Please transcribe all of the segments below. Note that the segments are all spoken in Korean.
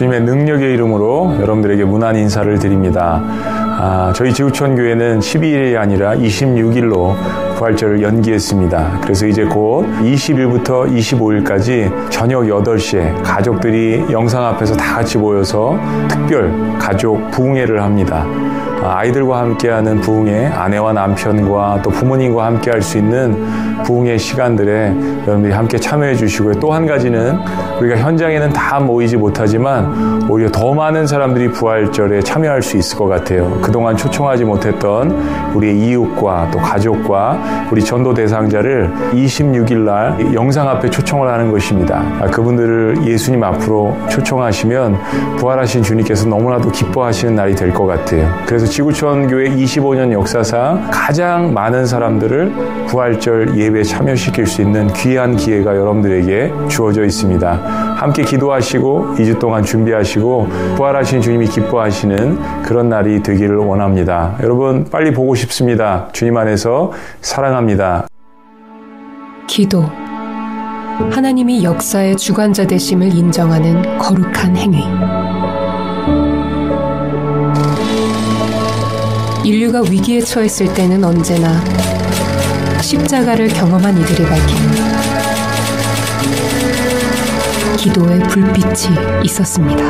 주님의 능력의 이름으로 여러분들에게 문안 인사를 드립니다. 아, 저희 지구촌 교회는 12일이 아니라 26일로 부활절을 연기했습니다. 그래서 이제 곧 20일부터 25일까지 저녁 8시에 가족들이 영상 앞에서 다 같이 모여서 특별 가족 부흥회를 합니다. 아, 아이들과 함께하는 부흥회, 아내와 남편과 또 부모님과 함께 할 수 있는 부흥회 시간들에 여러분들이 함께 참여해 주시고요. 또 한 가지는 우리가 현장에는 다 모이지 못하지만 오히려 더 많은 사람들이 부활절에 참여할 수 있을 것 같아요. 그동안 초청하지 못했던 우리의 이웃과 또 가족과 우리 전도 대상자를 26일 날 영상 앞에 초청을 하는 것입니다. 아, 그분들을 예수님 앞으로 초청하시면 부활하신 주님께서 너무나도 기뻐하시는 날이 될 것 같아요. 그래서 지구촌 교회 25년 역사상 가장 많은 사람들을 부활절 예배 참여시킬 수 있는 귀한 기회가 여러분들에게 주어져 있습니다. 함께 기도하시고 2주 동안 준비하시고 부활하신 주님이 기뻐하시는 그런 날이 되기를 원합니다. 여러분 빨리 보고 싶습니다. 주님 안에서 사랑합니다. 기도. 하나님이 역사의 주관자 되심을 인정하는 거룩한 행위. 인류가 위기에 처했을 때는 언제나 십자가를 경험한 이들이 밝힌 기도의 불빛이 있었습니다.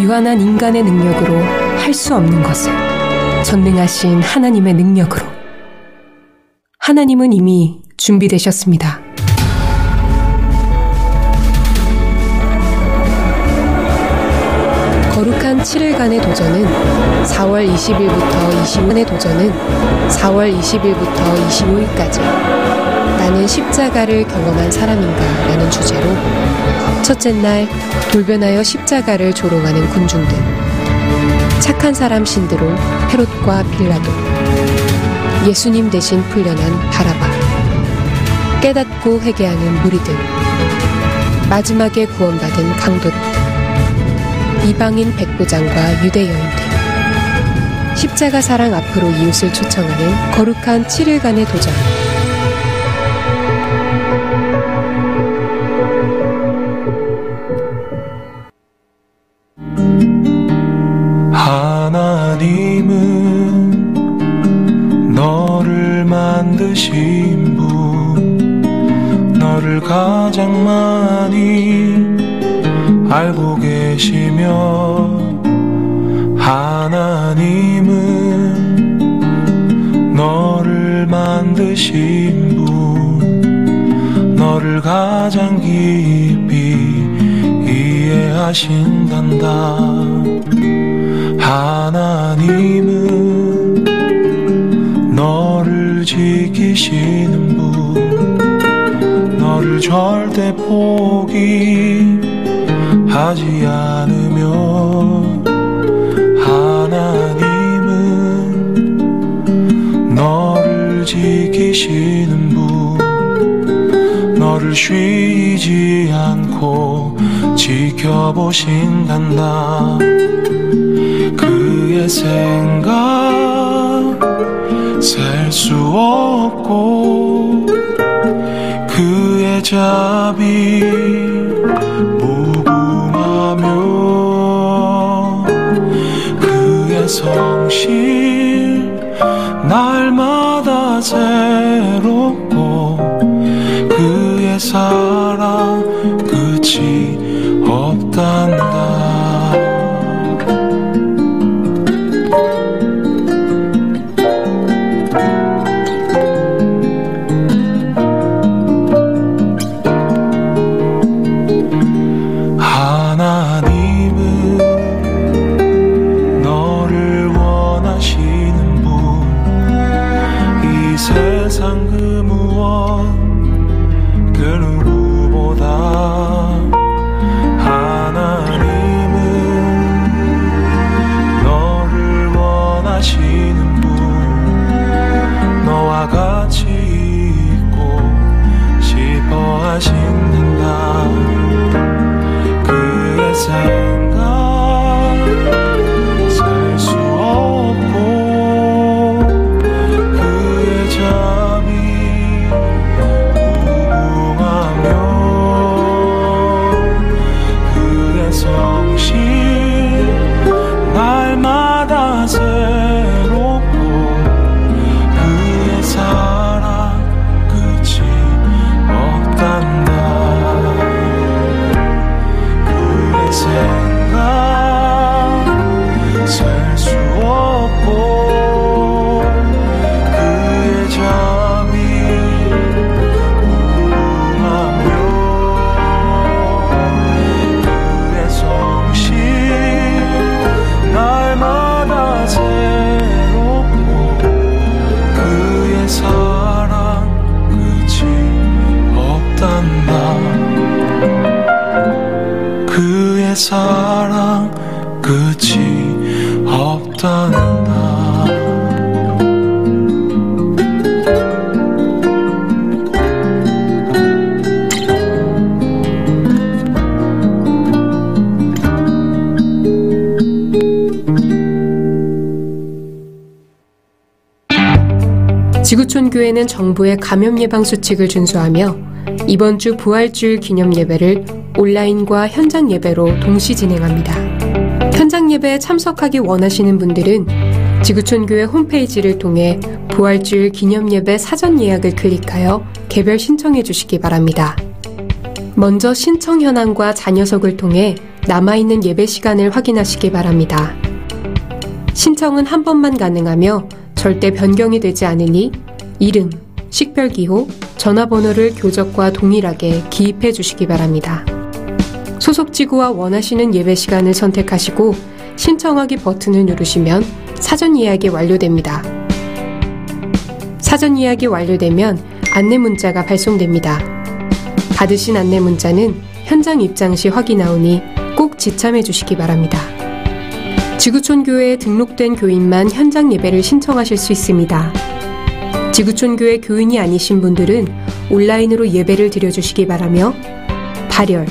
유한한 인간의 능력으로 할 수 없는 것을 전능하신 하나님의 능력으로 하나님은 이미 준비되셨습니다. 7일간의 도전은 4월 20일부터 25일의 도전은 4월 20일부터 25일까지. 나는 십자가를 경험한 사람인가 라는 주제로 첫째 날 돌변하여 십자가를 조롱하는 군중들. 착한 사람 신드로 헤롯과 빌라도. 예수님 대신 풀려난 바라바. 깨닫고 회개하는 무리들. 마지막에 구원받은 강도들 이방인 백부장과 유대 여인들. 십자가 사랑 앞으로 이웃을 초청하는 거룩한 7일간의 도전. 많이 알고 계 시며 하나님은 너를 만드신 분 너를 가장 깊이 이해하신단다. 하나님은 너를 지키시는 분 너를 절대 포기 하지 않으며 하나님은 너를 지키시는 분 너를 쉬지 않고 지켜보신단다. 그의 생각 셀 수 없고 그의 자비 성실 날마다 새롭고 그의 사랑 끝이 없단다 예방 수칙을 준수하며 이번 주 부활주일 기념 예배를 온라인과 현장 예배로 동시 진행합니다. 현장 예배에 참석하기 원하시는 분들은 지구촌 교회 홈페이지를 통해 부활주일 기념 예배 사전 예약을 클릭하여 개별 신청해 주시기 바랍니다. 먼저 신청 현황과 자녀석을 통해 남아있는 예배 시간을 확인하시기 바랍니다. 신청은 한 번만 가능하며 절대 변경이 되지 않으니 이름, 식별기호, 전화번호를 교적과 동일하게 기입해 주시기 바랍니다. 소속 지구와 원하시는 예배 시간을 선택하시고 신청하기 버튼을 누르시면 사전 예약이 완료됩니다. 사전 예약이 완료되면 안내 문자가 발송됩니다. 받으신 안내 문자는 현장 입장 시 확인하오니 꼭 지참해 주시기 바랍니다. 지구촌 교회에 등록된 교인만 현장 예배를 신청하실 수 있습니다. 지구촌 교회 교인이 아니신 분들은 온라인으로 예배를 드려주시기 바라며 발열,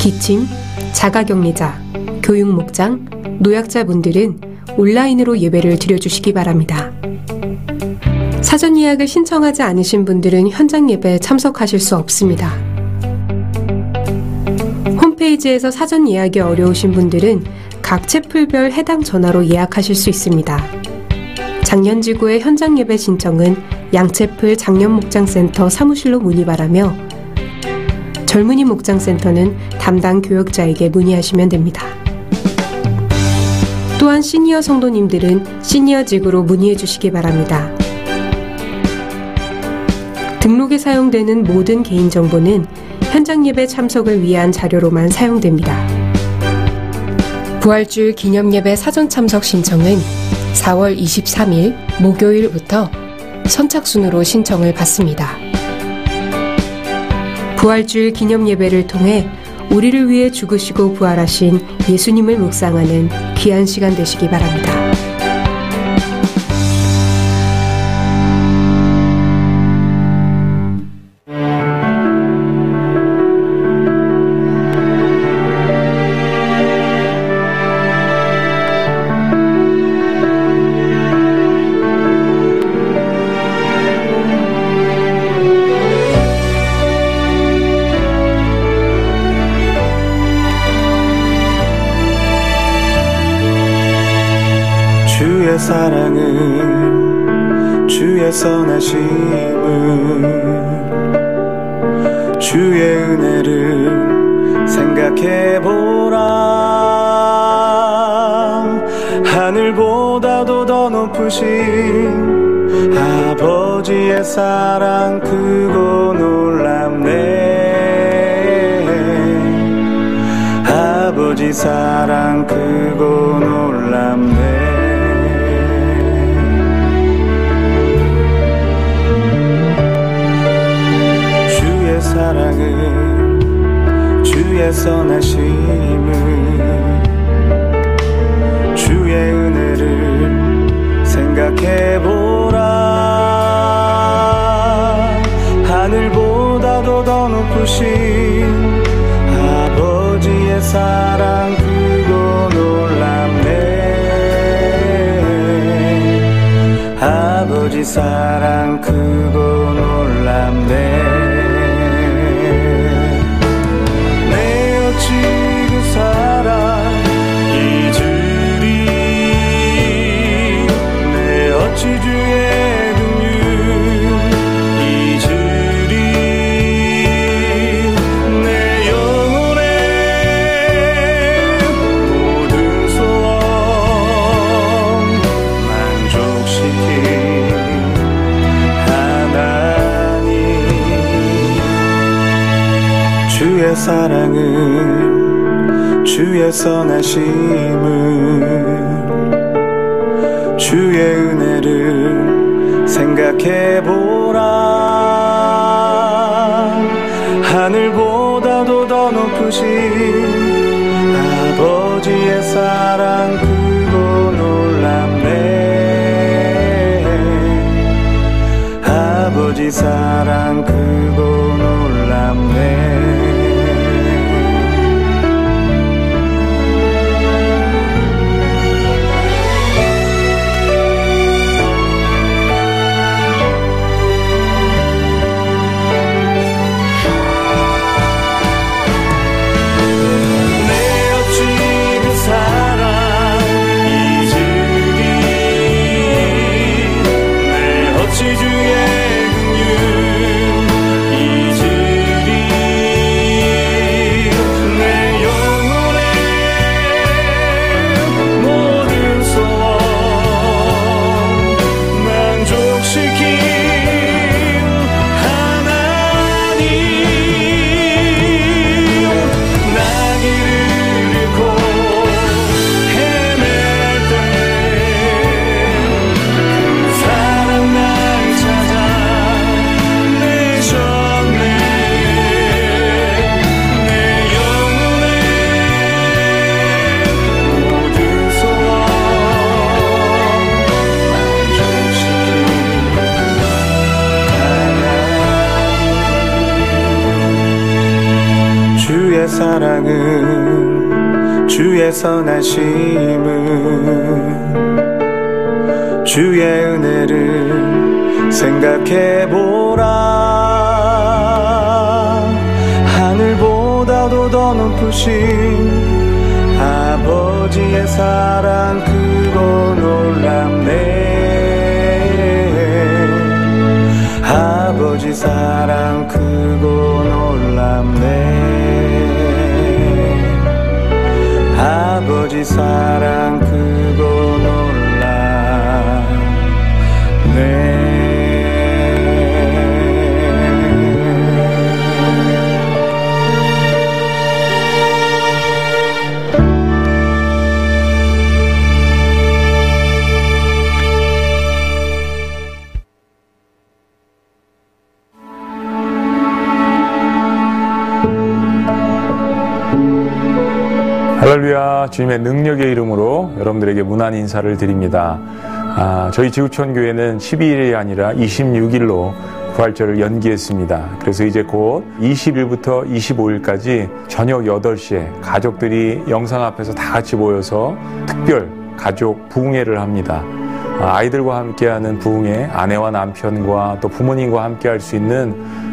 기침, 자가격리자, 교육목장, 노약자분들은 온라인으로 예배를 드려주시기 바랍니다. 사전 예약을 신청하지 않으신 분들은 현장 예배에 참석하실 수 없습니다. 홈페이지에서 사전 예약이 어려우신 분들은 각 채플별 해당 전화로 예약하실 수 있습니다. 작년지구의 현장 예배 신청은 양채플 작년 목장센터 사무실로 문의 바라며 젊은이 목장센터는 담당 교역자에게 문의하시면 됩니다. 또한 시니어 성도님들은 시니어 직으로 문의해 주시기 바랍니다. 등록에 사용되는 모든 개인정보는 현장 예배 참석을 위한 자료로만 사용됩니다. 부활주일 기념 예배 사전 참석 신청은 4월 23일 목요일부터 선착순으로 신청을 받습니다. 부활주일 기념 예배를 통해 우리를 위해 죽으시고 부활하신 예수님을 묵상하는 귀한 시간 되시기 바랍니다. 하심은 주의 은혜를 생각해보라. 하늘보다도 더 높으신 아버지의 사랑 크고 놀랍네. 아버지 사랑 크고 선하심은 주의 선하심은 주의 은혜를 생각해보라. 하늘보다도 더 높으신 사랑은 주의 선하심은 주의 은혜를 생각해보라. 하늘보다도 더 높으신 아버지의 사랑 주님의 능력의 이름으로 여러분들에게 문안 인사를 드립니다. 아, 저희 지구촌 교회는 12일이 아니라 26일로 부활절을 연기했습니다. 그래서 이제 곧 20일부터 25일까지 저녁 8시에 가족들이 영상 앞에서 다 같이 모여서 특별 가족 부흥회를 합니다. 아, 아이들과 함께하는 부흥회, 아내와 남편과 또 부모님과 함께 할 수 있는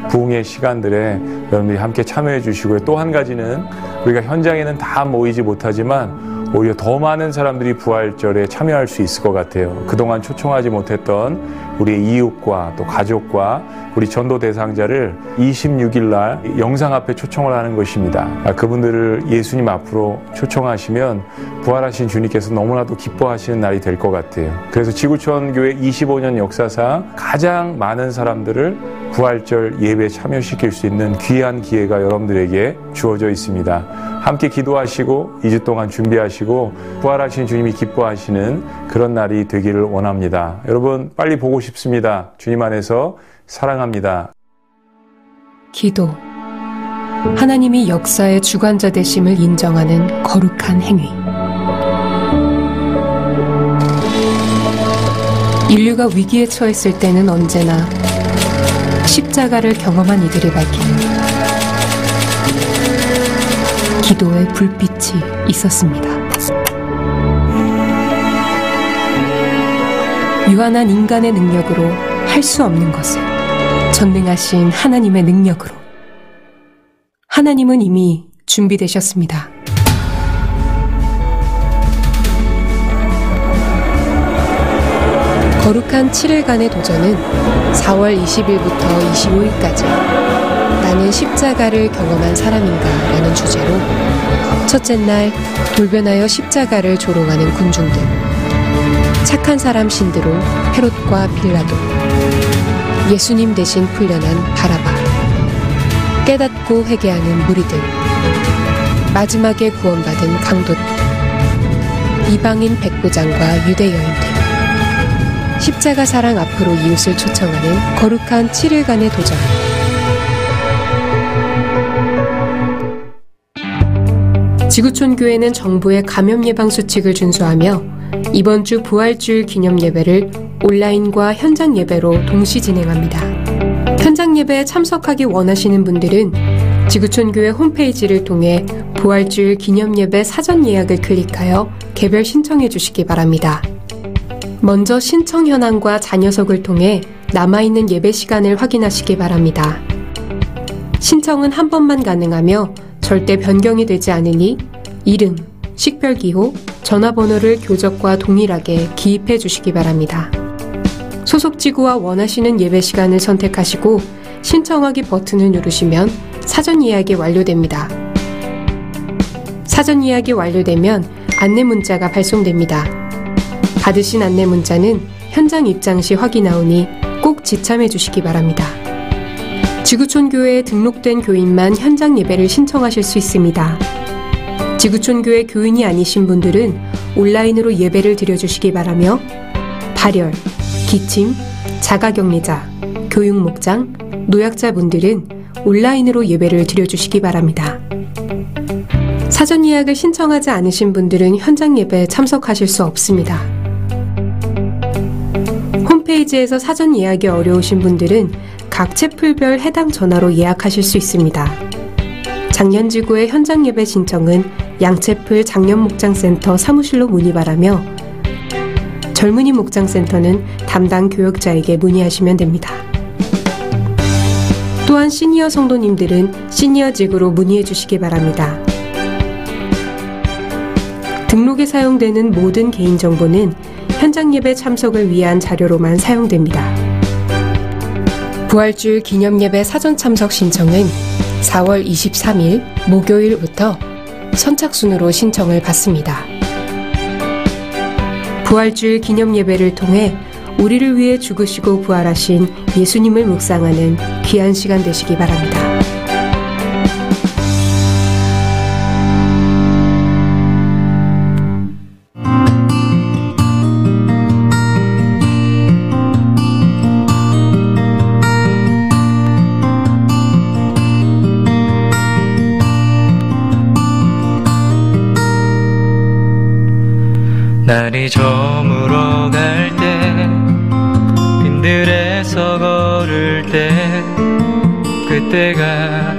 부흥회 시간들에 여러분들이 함께 참여해 주시고요. 또 한 가지는 우리가 현장에는 다 모이지 못하지만 오히려 더 많은 사람들이 부활절에 참여할 수 있을 것 같아요. 그동안 초청하지 못했던 우리의 이웃과 또 가족과 우리 전도 대상자를 26일 날 영상 앞에 초청을 하는 것입니다. 아, 그분들을 예수님 앞으로 초청하시면 부활하신 주님께서 너무나도 기뻐하시는 날이 될 것 같아요. 그래서 지구촌 교회 25년 역사상 가장 많은 사람들을 부활절 예배에 참여시킬 수 있는 귀한 기회가 여러분들에게 주어져 있습니다. 함께 기도하시고 2주 동안 준비하시고 부활하신 주님이 기뻐하시는 그런 날이 되기를 원합니다. 여러분 빨리 보고 싶습니다. 주님 안에서 사랑합니다. 기도. 하나님이 역사의 주관자 되심을 인정하는 거룩한 행위. 인류가 위기에 처했을 때는 언제나 십자가를 경험한 이들이 밝히는 기도의 불빛이 있었습니다. 유한한 인간의 능력으로 할 수 없는 것을 전능하신 하나님의 능력으로 하나님은 이미 준비되셨습니다. 거룩한 7일간의 도전은 4월 20일부터 25일까지 나는 십자가를 경험한 사람인가 라는 주제로 첫째 날 돌변하여 십자가를 조롱하는 군중들 착한 사람 신드로 헤롯과 빌라도. 예수님 대신 풀려난 바라바. 깨닫고 회개하는 무리들. 마지막에 구원받은 강도들 이방인 백부장과 유대 여인들. 십자가 사랑 앞으로 이웃을 초청하는 거룩한 7일간의 도전. 지구촌 교회는 정부의 감염 예방 수칙을 준수하며 이번 주 부활주일 기념 예배를 온라인과 현장 예배로 동시 진행합니다. 현장 예배에 참석하기 원하시는 분들은 지구촌 교회 홈페이지를 통해 부활주일 기념 예배 사전 예약을 클릭하여 개별 신청해 주시기 바랍니다. 먼저 신청 현황과 자녀석을 통해 남아있는 예배 시간을 확인하시기 바랍니다. 신청은 한 번만 가능하며 절대 변경이 되지 않으니 이름, 식별기호, 전화번호를 교적과 동일하게 기입해 주시기 바랍니다. 소속 지구와 원하시는 예배 시간을 선택하시고 신청하기 버튼을 누르시면 사전 예약이 완료됩니다. 사전 예약이 완료되면 안내 문자가 발송됩니다. 받으신 안내 문자는 현장 입장 시 확인하오니 꼭 지참해 주시기 바랍니다. 지구촌 교회에 등록된 교인만 현장 예배를 신청하실 수 있습니다. 지구촌 교회 교인이 아니신 분들은 온라인으로 예배를 드려주시기 바라며 발열, 기침, 자가격리자, 교육목장, 노약자분들은 온라인으로 예배를 드려주시기 바랍니다. 사전 예약을 신청하지 않으신 분들은 현장 예배에 참석하실 수 없습니다. 홈페이지에서 사전 예약이 어려우신 분들은 각 채플별 해당 전화로 예약하실 수 있습니다. 장년지구의 현장 예배 신청은 양채플 장년목장센터 사무실로 문의 바라며 젊은이 목장센터는 담당 교역자에게 문의하시면 됩니다. 또한 시니어 성도님들은 시니어직으로 문의해 주시기 바랍니다. 등록에 사용되는 모든 개인정보는 현장 예배 참석을 위한 자료로만 사용됩니다. 부활주일 기념 예배 사전 참석 신청은 4월 23일 목요일부터 선착순으로 신청을 받습니다. 부활주일 기념 예배를 통해 우리를 위해 죽으시고 부활하신 예수님을 묵상하는 귀한 시간 되시기 바랍니다. 날이 저물어 갈 때 빈들에서 걸을 때 그때가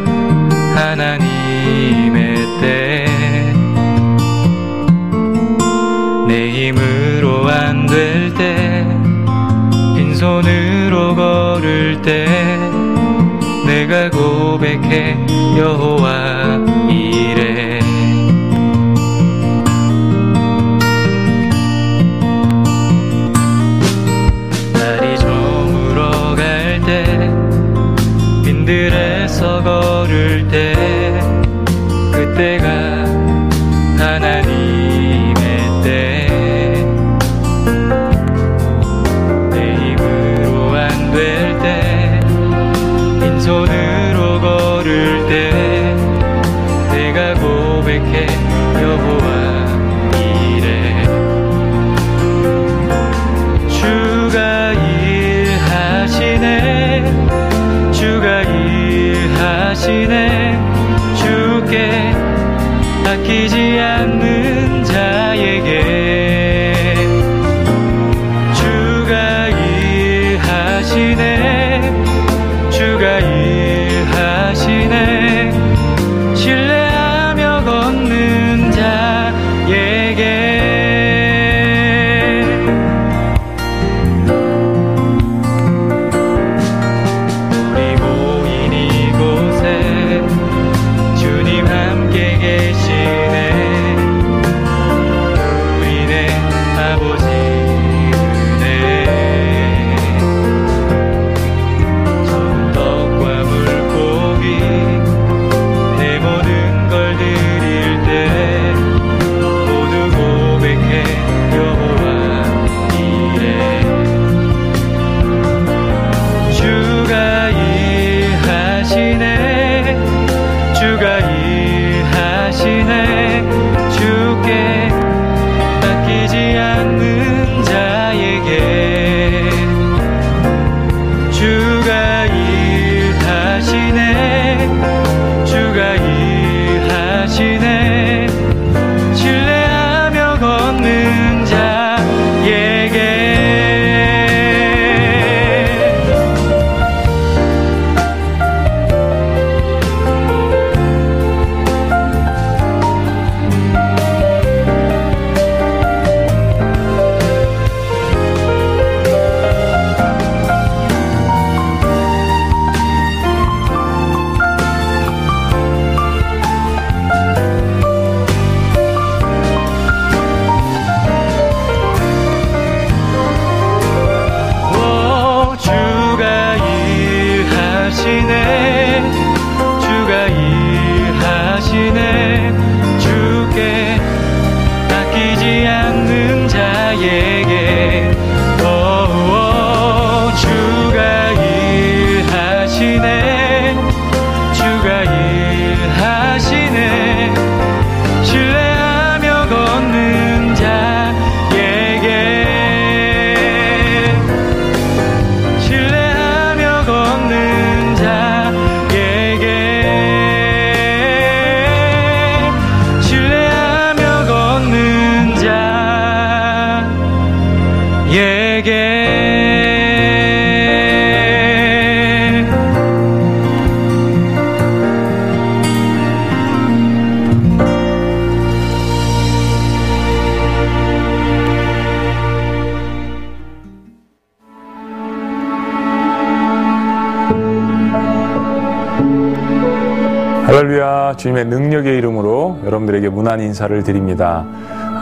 주님의 능력의 이름으로 여러분들에게 문안 인사를 드립니다.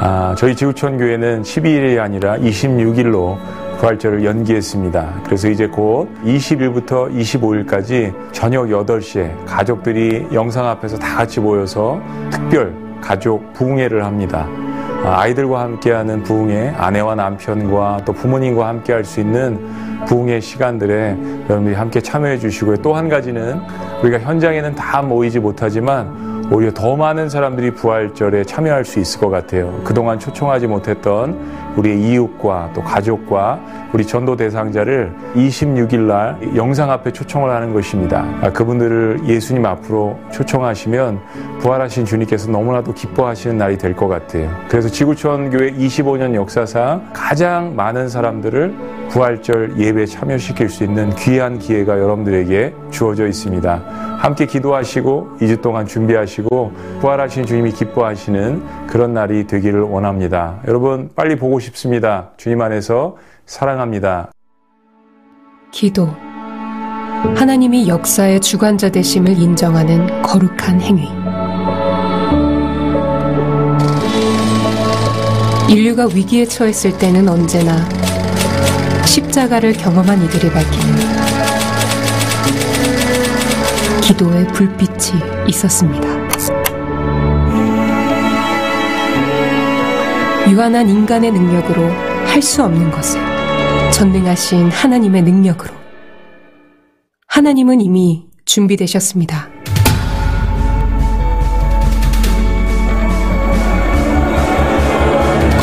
아, 저희 지구촌 교회는 12일이 아니라 26일로 부활절을 연기했습니다. 그래서 이제 곧 20일부터 25일까지 저녁 8시에 가족들이 영상 앞에서 다 같이 모여서 특별 가족 부흥회를 합니다. 아, 아이들과 함께하는 부흥회, 아내와 남편과 또 부모님과 함께 할 수 있는 부흥회 시간들에 여러분들이 함께 참여해 주시고요. 또 한 가지는 우리가 현장에는 다 모이지 못하지만 오히려 더 많은 사람들이 부활절에 참여할 수 있을 것 같아요. 그동안 초청하지 못했던 우리의 이웃과 또 가족과 우리 전도 대상자를 26일 날 영상 앞에 초청을 하는 것입니다. 아, 그분들을 예수님 앞으로 초청하시면 부활하신 주님께서 너무나도 기뻐하시는 날이 될 것 같아요. 그래서 지구촌 교회 25년 역사상 가장 많은 사람들을 부활절 예배에 참여시킬 수 있는 귀한 기회가 여러분들에게 주어져 있습니다. 함께 기도하시고 2주 동안 준비하시고 부활하신 주님이 기뻐하시는 그런 날이 되기를 원합니다. 여러분 빨리 보고 싶습니다. 주님 안에서 사랑합니다. 기도. 하나님이 역사의 주관자 되심을 인정하는 거룩한 행위. 인류가 위기에 처했을 때는 언제나 십자가를 경험한 이들이 밝히는 기도의 불빛이 있었습니다. 유한한 인간의 능력으로 할 수 없는 것을 전능하신 하나님의 능력으로 하나님은 이미 준비되셨습니다.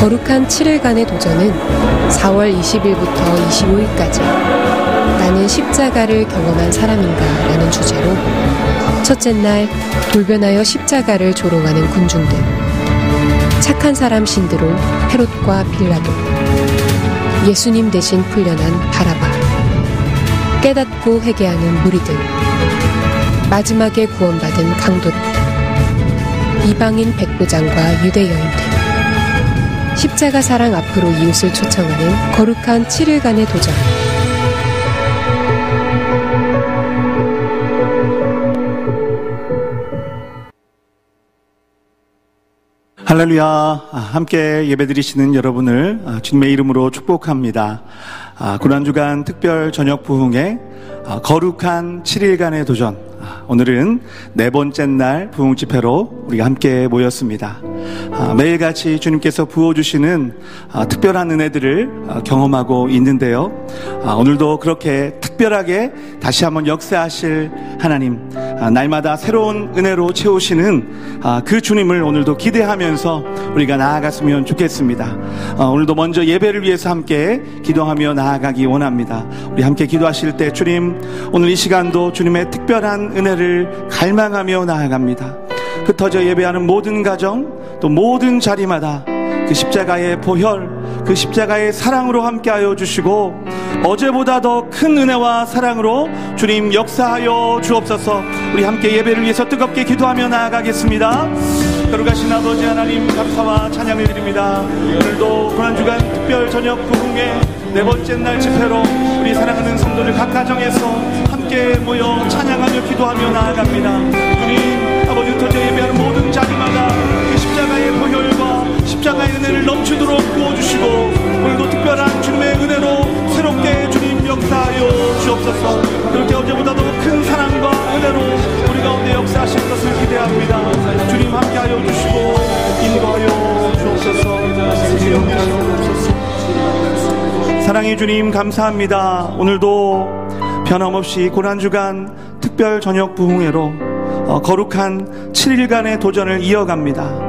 거룩한 7일간의 도전은 4월 20일부터 25일까지 나는 십자가를 경험한 사람인가 라는 주제로 첫째 날 돌변하여 십자가를 조롱하는 군중들 착한 사람 신드로 헤롯과 빌라도 예수님 대신 풀려난 바라바 깨닫고 회개하는 무리들 마지막에 구원받은 강도들 이방인 백부장과 유대 여인들 십자가 사랑 앞으로 이웃을 초청하는 거룩한 7일간의 도전 할렐루야. 아, 함께 예배드리시는 여러분을 아, 주님의 이름으로 축복합니다. 아, 고난주간 특별 저녁 부흥회 아, 거룩한 7일간의 도전. 아, 오늘은 네 번째 날 부흥 집회로 우리가 함께 모였습니다. 아, 매일같이 주님께서 부어주시는 아, 특별한 은혜들을 아, 경험하고 있는데요. 아, 오늘도 그렇게 특별하게 다시 한번 역사하실 하나님, 아, 날마다 새로운 은혜로 채우시는 아, 그 주님을 오늘도 기대하면서 우리가 나아갔으면 좋겠습니다. 아, 오늘도 먼저 예배를 위해서 함께 기도하며 나아가기 원합니다. 우리 함께 기도하실 때 주님, 오늘 이 시간도 주님의 특별한 은혜를 갈망하며 나아갑니다. 흩어져 예배하는 모든 가정, 또 모든 자리마다 그 십자가의 보혈, 그 십자가의 사랑으로 함께하여 주시고 어제보다 더 큰 은혜와 사랑으로 주님 역사하여 주옵소서. 우리 함께 예배를 위해서 뜨겁게 기도하며 나아가겠습니다. 거룩하신 아버지 하나님 감사와 찬양을 드립니다. 오늘도 고난 주간 특별 저녁 부흥회 네 번째 날 집회로 우리 사랑하는 성도들 각 가정에서 함께 모여 찬양하며 기도하며 나아갑니다. 주님 아버지 흩어져 예배하는 모든 자리마다 그 십자가의 보혈과 십자가의 은혜를 넘치도록 부어주시고 오늘도 특별한 주님의 은혜로 새롭게 주님 역사하여 주옵소서. 그렇게 어제보다 더큰 사랑과 은혜로 우리 가운데 역사하실 것을 기대합니다. 주님 함께하여 주시고 인도하여 주옵소서. 주옵소서 사랑의 주님 감사합니다. 오늘도 변함없이 고난주간 특별 저녁 부흥회로 어, 거룩한 7일간의 도전을 이어갑니다.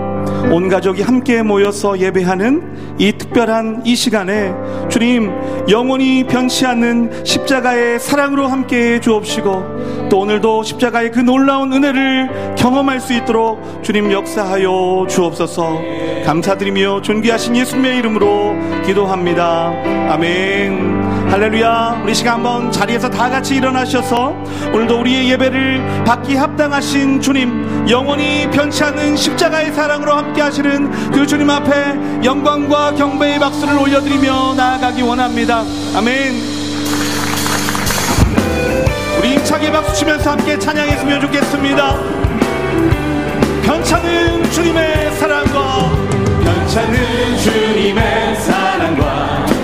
온 가족이 함께 모여서 예배하는 이 특별한 이 시간에 주님 영원히 변치 않는 십자가의 사랑으로 함께 해 주옵시고 또 오늘도 십자가의 그 놀라운 은혜를 경험할 수 있도록 주님 역사하여 주옵소서. 감사드리며 존귀하신 예수님의 이름으로 기도합니다. 아멘 할렐루야. 우리 시간 한번 자리에서 다 같이 일어나셔서 오늘도 우리의 예배를 받기 합당하신 주님 영원히 변치 않는 십자가의 사랑으로 함께 하시는 그 주님 앞에 영광과 경배의 박수를 올려드리며 나아가기 원합니다. 아멘. 우리 힘차게 박수 치면서 함께 찬양했으면 좋겠습니다. 변찮은 주님의 사랑과 변찮은 주님의 사랑과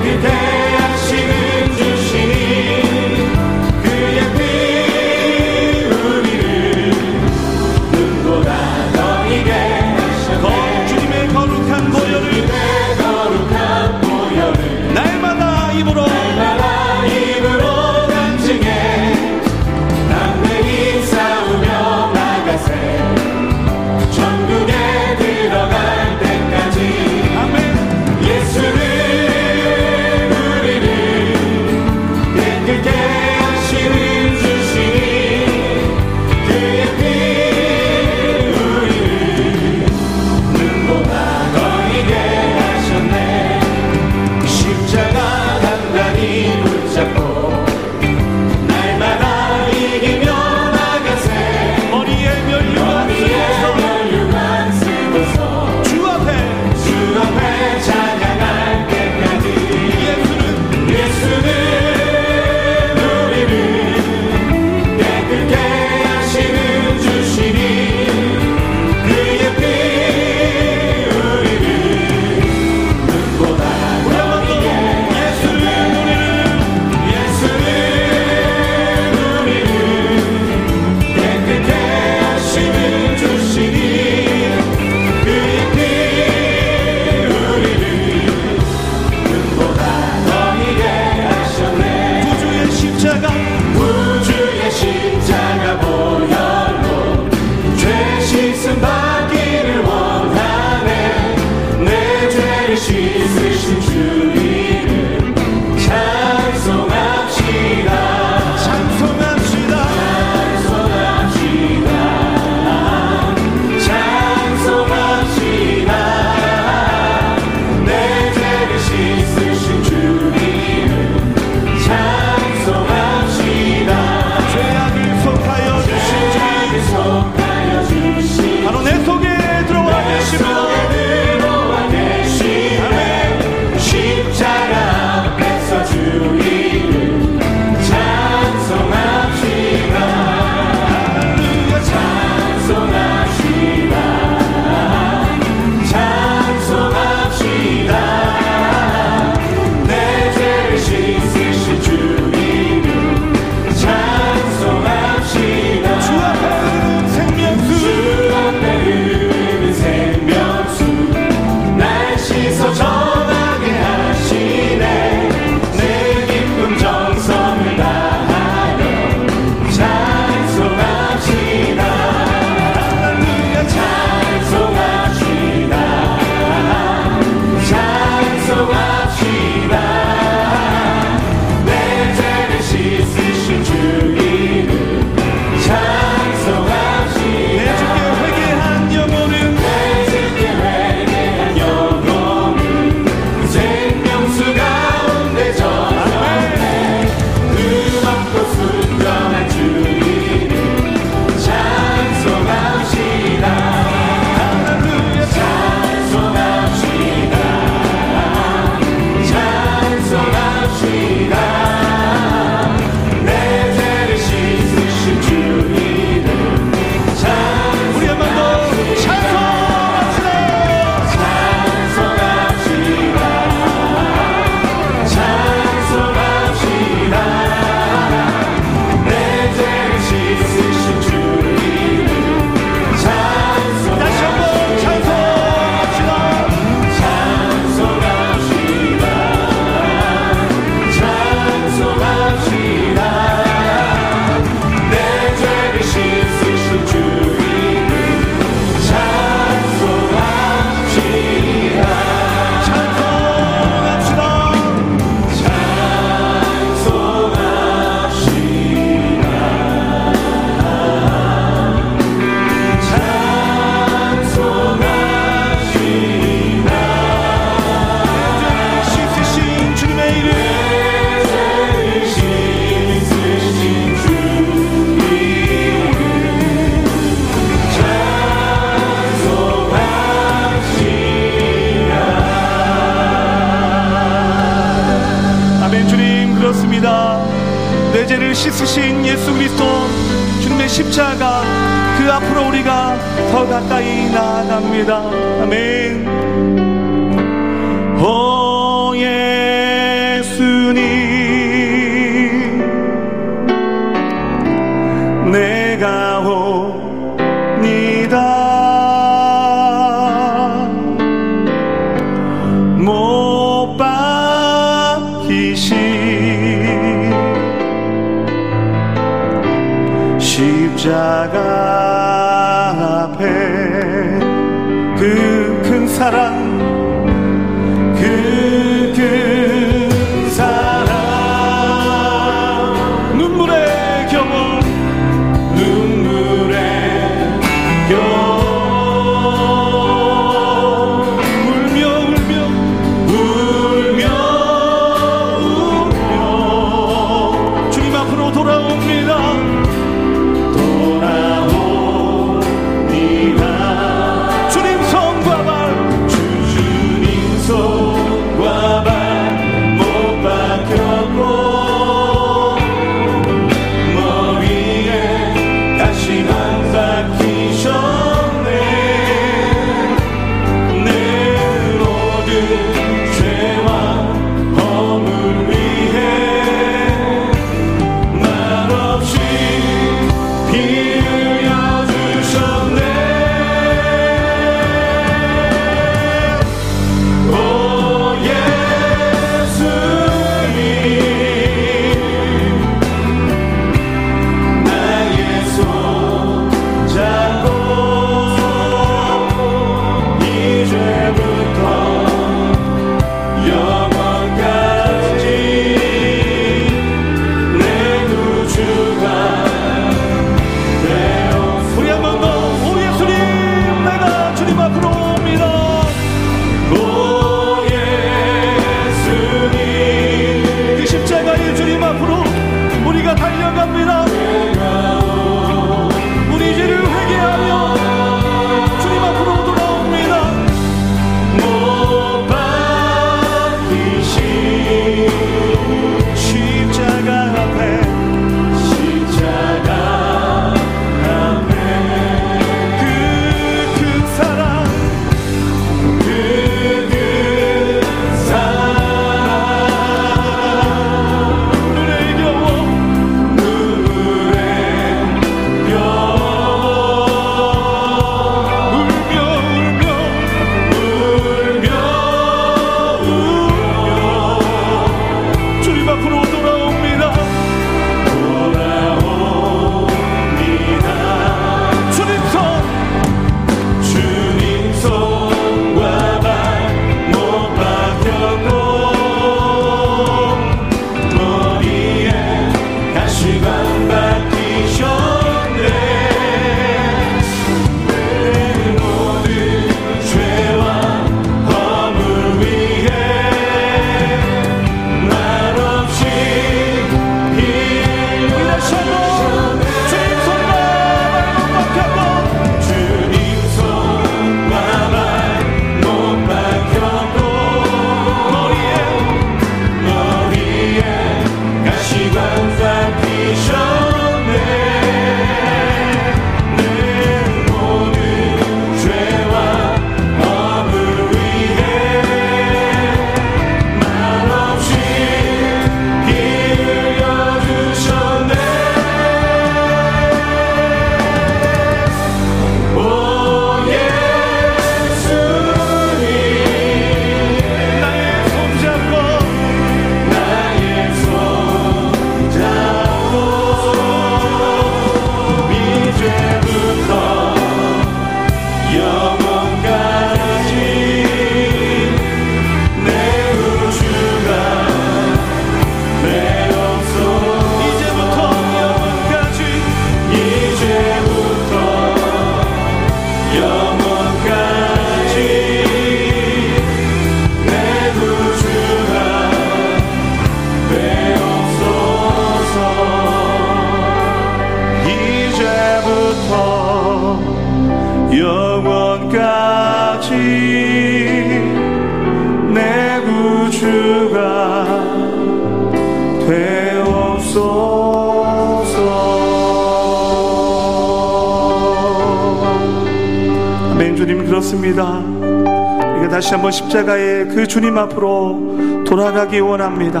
한번 십자가의 그 주님 앞으로 돌아가기 원합니다.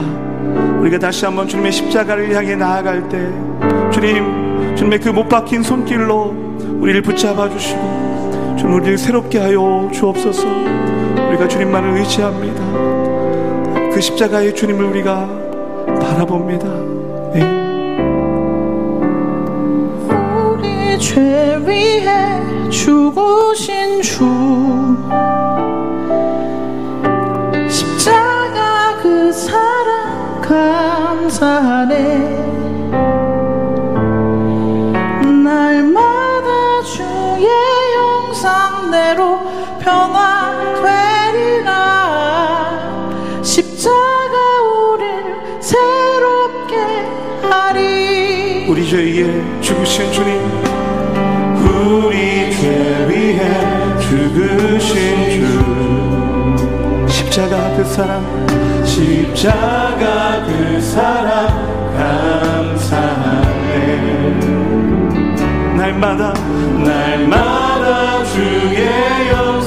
우리가 다시 한번 주님의 십자가를 향해 나아갈 때 주님, 주님의 그 못 박힌 손길로 우리를 붙잡아 주시고 주님 우리를 새롭게 하여 주옵소서. 우리가 주님만을 의지합니다. 그 십자가의 주님을 우리가 바라봅니다. 네. 우리 죄 위해 죽으신 영상대로 변화되리라. 십자가 우릴 새롭게 하리. 우리 죄 위에 죽으신 주님 우리 죄 위해 죽으신 주. 십자가 그 사랑 십자가 그 사랑 감사하네. 날마다 날마다 주의 영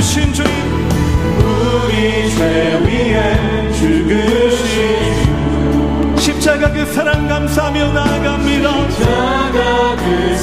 죽으신 주님 우리 죄 위에 죽으신 주 십자가 그 사랑 감사하며 나아갑니다. 십자가 그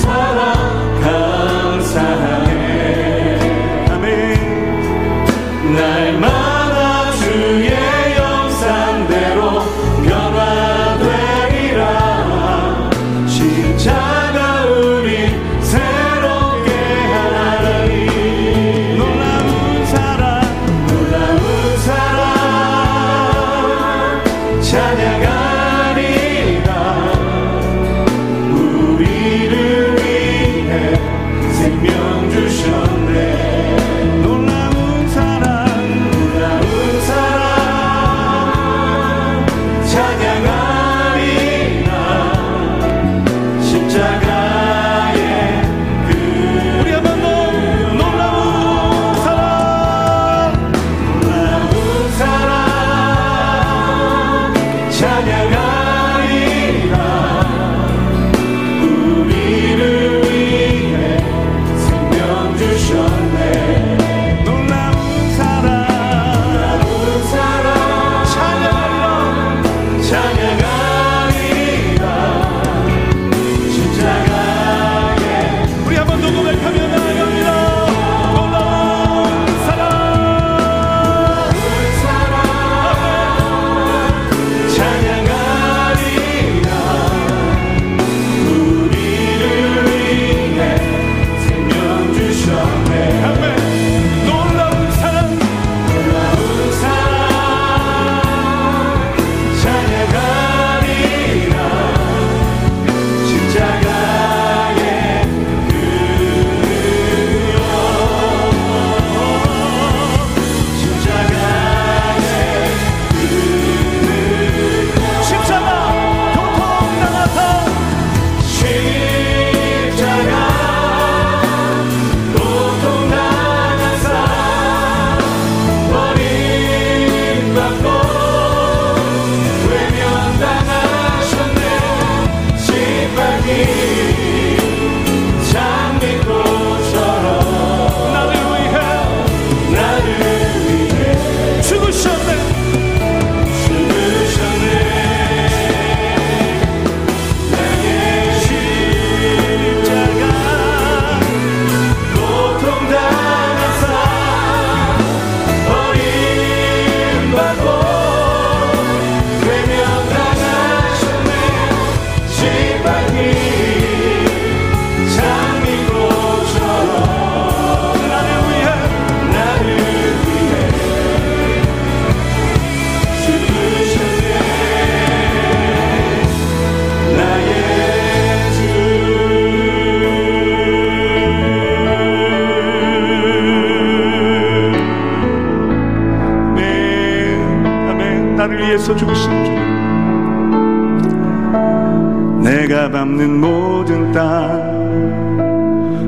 밟는 모든 땅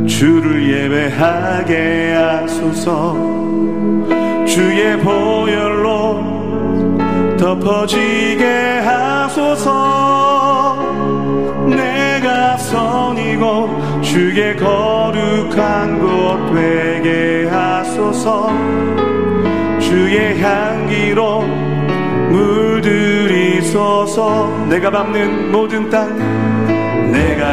주를 예배하게 하소서. 주의 보혈로 덮어지게 하소서. 내가 선이고 주의 거룩한 곳 되게 하소서. 주의 향기로 물들이소서 내가 밟는 모든 땅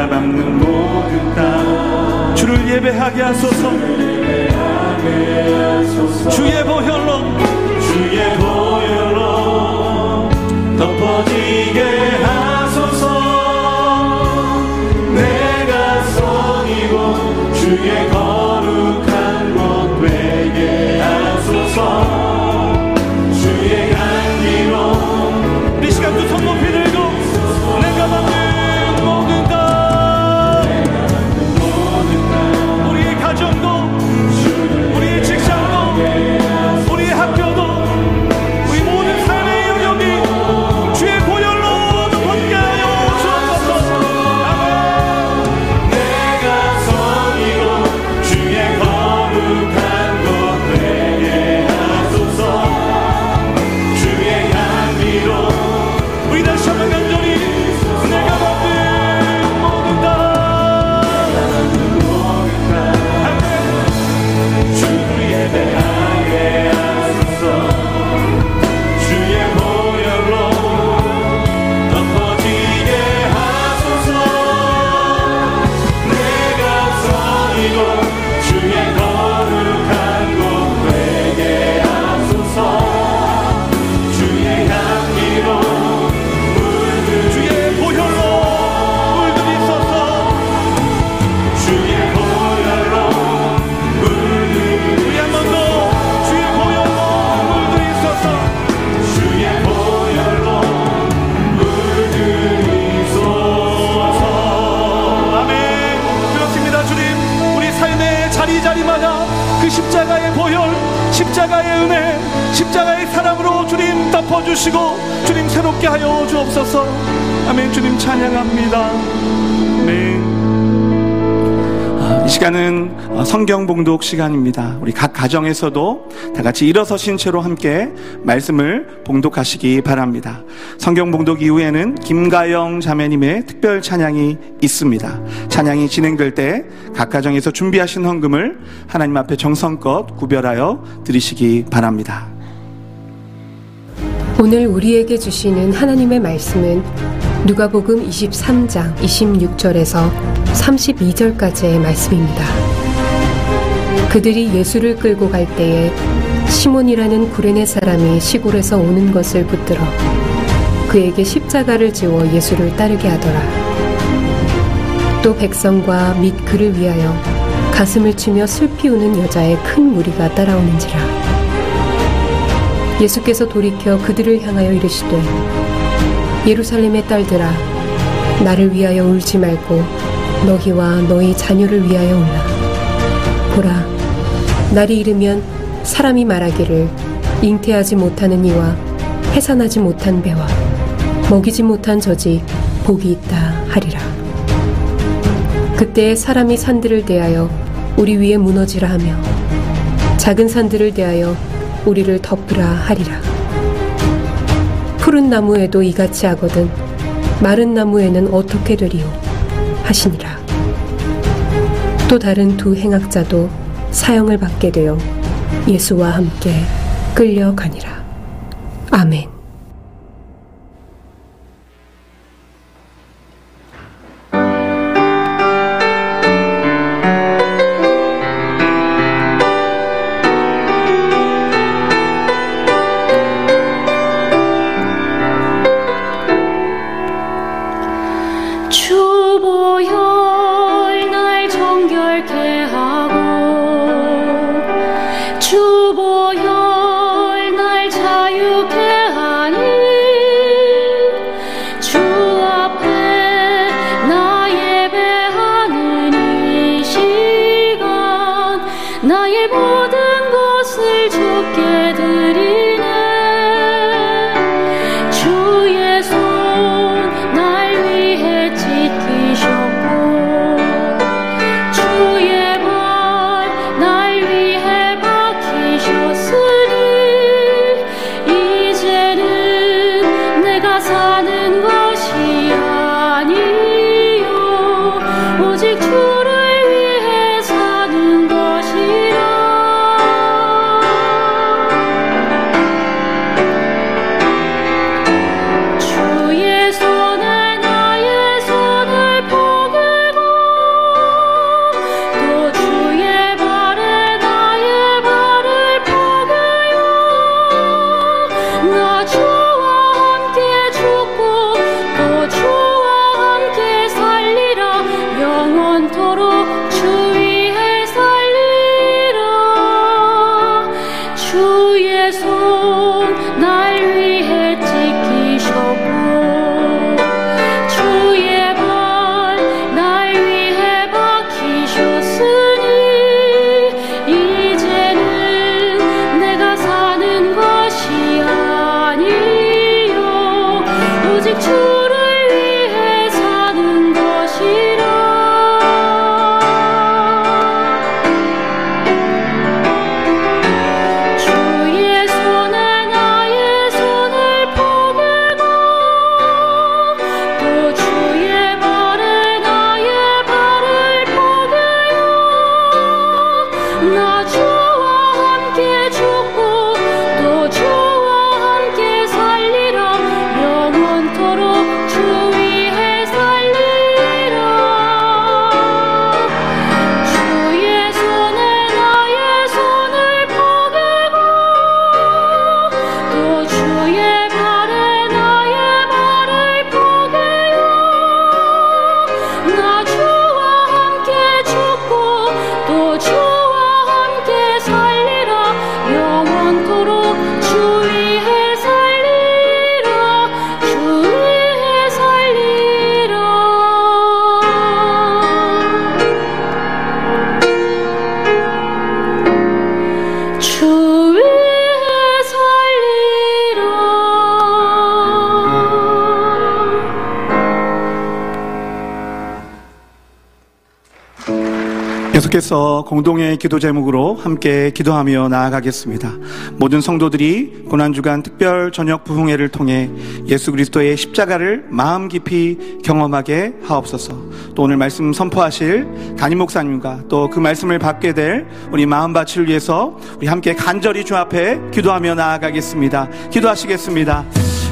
밟는 모든 땅 주를 예배하게 하소서. 주의 보혈로 주의 보혈로 덮어지게 하소서. 내가 선이고 주의 거룩한 십자가의 은혜 십자가의 사랑으로 주님 덮어주시고 주님 새롭게 하여 주옵소서 아멘 주님 찬양합니다 아멘 아, 이 시간은 어, 성경 봉독 시간입니다. 우리 각 가정에서도 다 같이 일어서신 채로 함께 말씀을 봉독하시기 바랍니다. 성경 봉독 이후에는 김가영 자매님의 특별 찬양이 있습니다. 찬양이 진행될 때 각 가정에서 준비하신 헌금을 하나님 앞에 정성껏 구별하여 드리시기 바랍니다. 오늘 우리에게 주시는 하나님의 말씀은 누가복음 23장 26절에서 32절까지의 말씀입니다. 그들이 예수를 끌고 갈 때에 시몬이라는 구레네 사람이 시골에서 오는 것을 붙들어 그에게 십자가를 지워 예수를 따르게 하더라. 또 백성과 및 그를 위하여 가슴을 치며 슬피 우는 여자의 큰 무리가 따라오는지라. 예수께서 돌이켜 그들을 향하여 이르시되 예루살렘의 딸들아 나를 위하여 울지 말고 너희와 너희 자녀를 위하여 울라 보라 날이 이르면 사람이 말하기를 잉태하지 못하는 이와 해산하지 못한 배와 먹이지 못한 젖이 복이 있다 하리라 그때에 사람이 산들을 대하여 우리 위에 무너지라 하며 작은 산들을 대하여 우리를 덮으라 하리라. 푸른 나무에도 이같이 하거든 마른 나무에는 어떻게 되리요 하시니라. 또 다른 두 행악자도 사형을 받게 되어 예수와 함께 끌려가니라. 아멘. 계속해서 공동의 기도 제목으로 함께 기도하며 나아가겠습니다. 모든 성도들이 고난주간 특별 저녁 부흥회를 통해 예수 그리스도의 십자가를 마음 깊이 경험하게 하옵소서. 또 오늘 말씀 선포하실 담임 목사님과 또 그 말씀을 받게 될 우리 마음밭을 위해서 우리 함께 간절히 주 앞에 기도하며 나아가겠습니다. 기도하시겠습니다.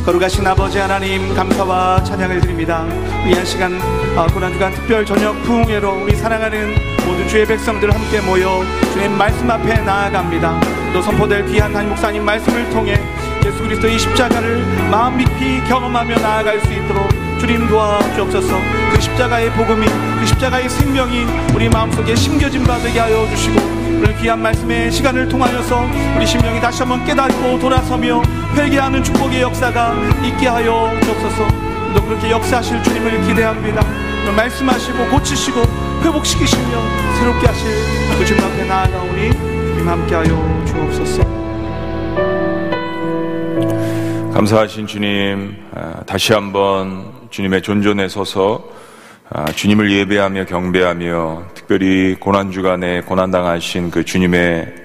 거룩하신 아버지 하나님 감사와 찬양을 드립니다. 이 한 시간 아, 고난주간 특별 저녁 부흥회로 우리 사랑하는 모든 주의 백성들 함께 모여 주님 말씀 앞에 나아갑니다. 또 선포될 귀한 담임 목사님 말씀을 통해 예수 그리스도의 십자가를 마음 깊이 경험하며 나아갈 수 있도록 주님 도와주옵소서. 그 십자가의 복음이 그 십자가의 생명이 우리 마음속에 심겨진 바 되게 하여 주시고 오늘 귀한 말씀의 시간을 통하여서 우리 심령이 다시 한번 깨닫고 돌아서며 회개하는 축복의 역사가 있게 하여 주옵소서. 또 그렇게 역사하실 주님을 기대합니다. 말씀하시고 고치시고 회복시키시며 새롭게 하실 그 주님 앞에 나아가오니 주님 함께하여 주옵소서 감사하신 주님, 아, 다시 한번 주님의 존존에 서서 아, 주님을 예배하며 경배하며 특별히 고난주간에 고난당하신 그 주님의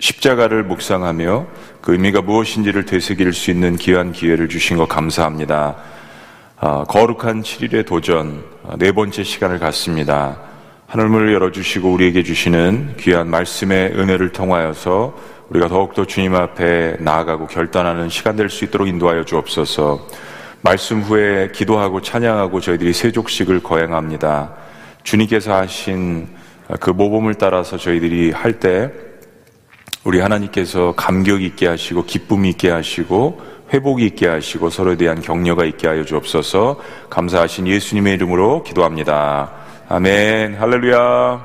십자가를 묵상하며 그 의미가 무엇인지를 되새길 수 있는 귀한 기회를 주신 것 감사합니다. 아, 거룩한 7일의 도전 아, 네 번째 시간을 갖습니다. 하늘문을 열어주시고 우리에게 주시는 귀한 말씀의 은혜를 통하여서 우리가 더욱더 주님 앞에 나아가고 결단하는 시간 될 수 있도록 인도하여 주옵소서. 말씀 후에 기도하고 찬양하고 저희들이 세족식을 거행합니다. 주님께서 하신 그 모범을 따라서 저희들이 할 때 우리 하나님께서 감격 있게 하시고 기쁨 있게 하시고 회복이 있게 하시고 서로에 대한 격려가 있게 하여 주옵소서. 감사하신 예수님의 이름으로 기도합니다. 아멘. 할렐루야.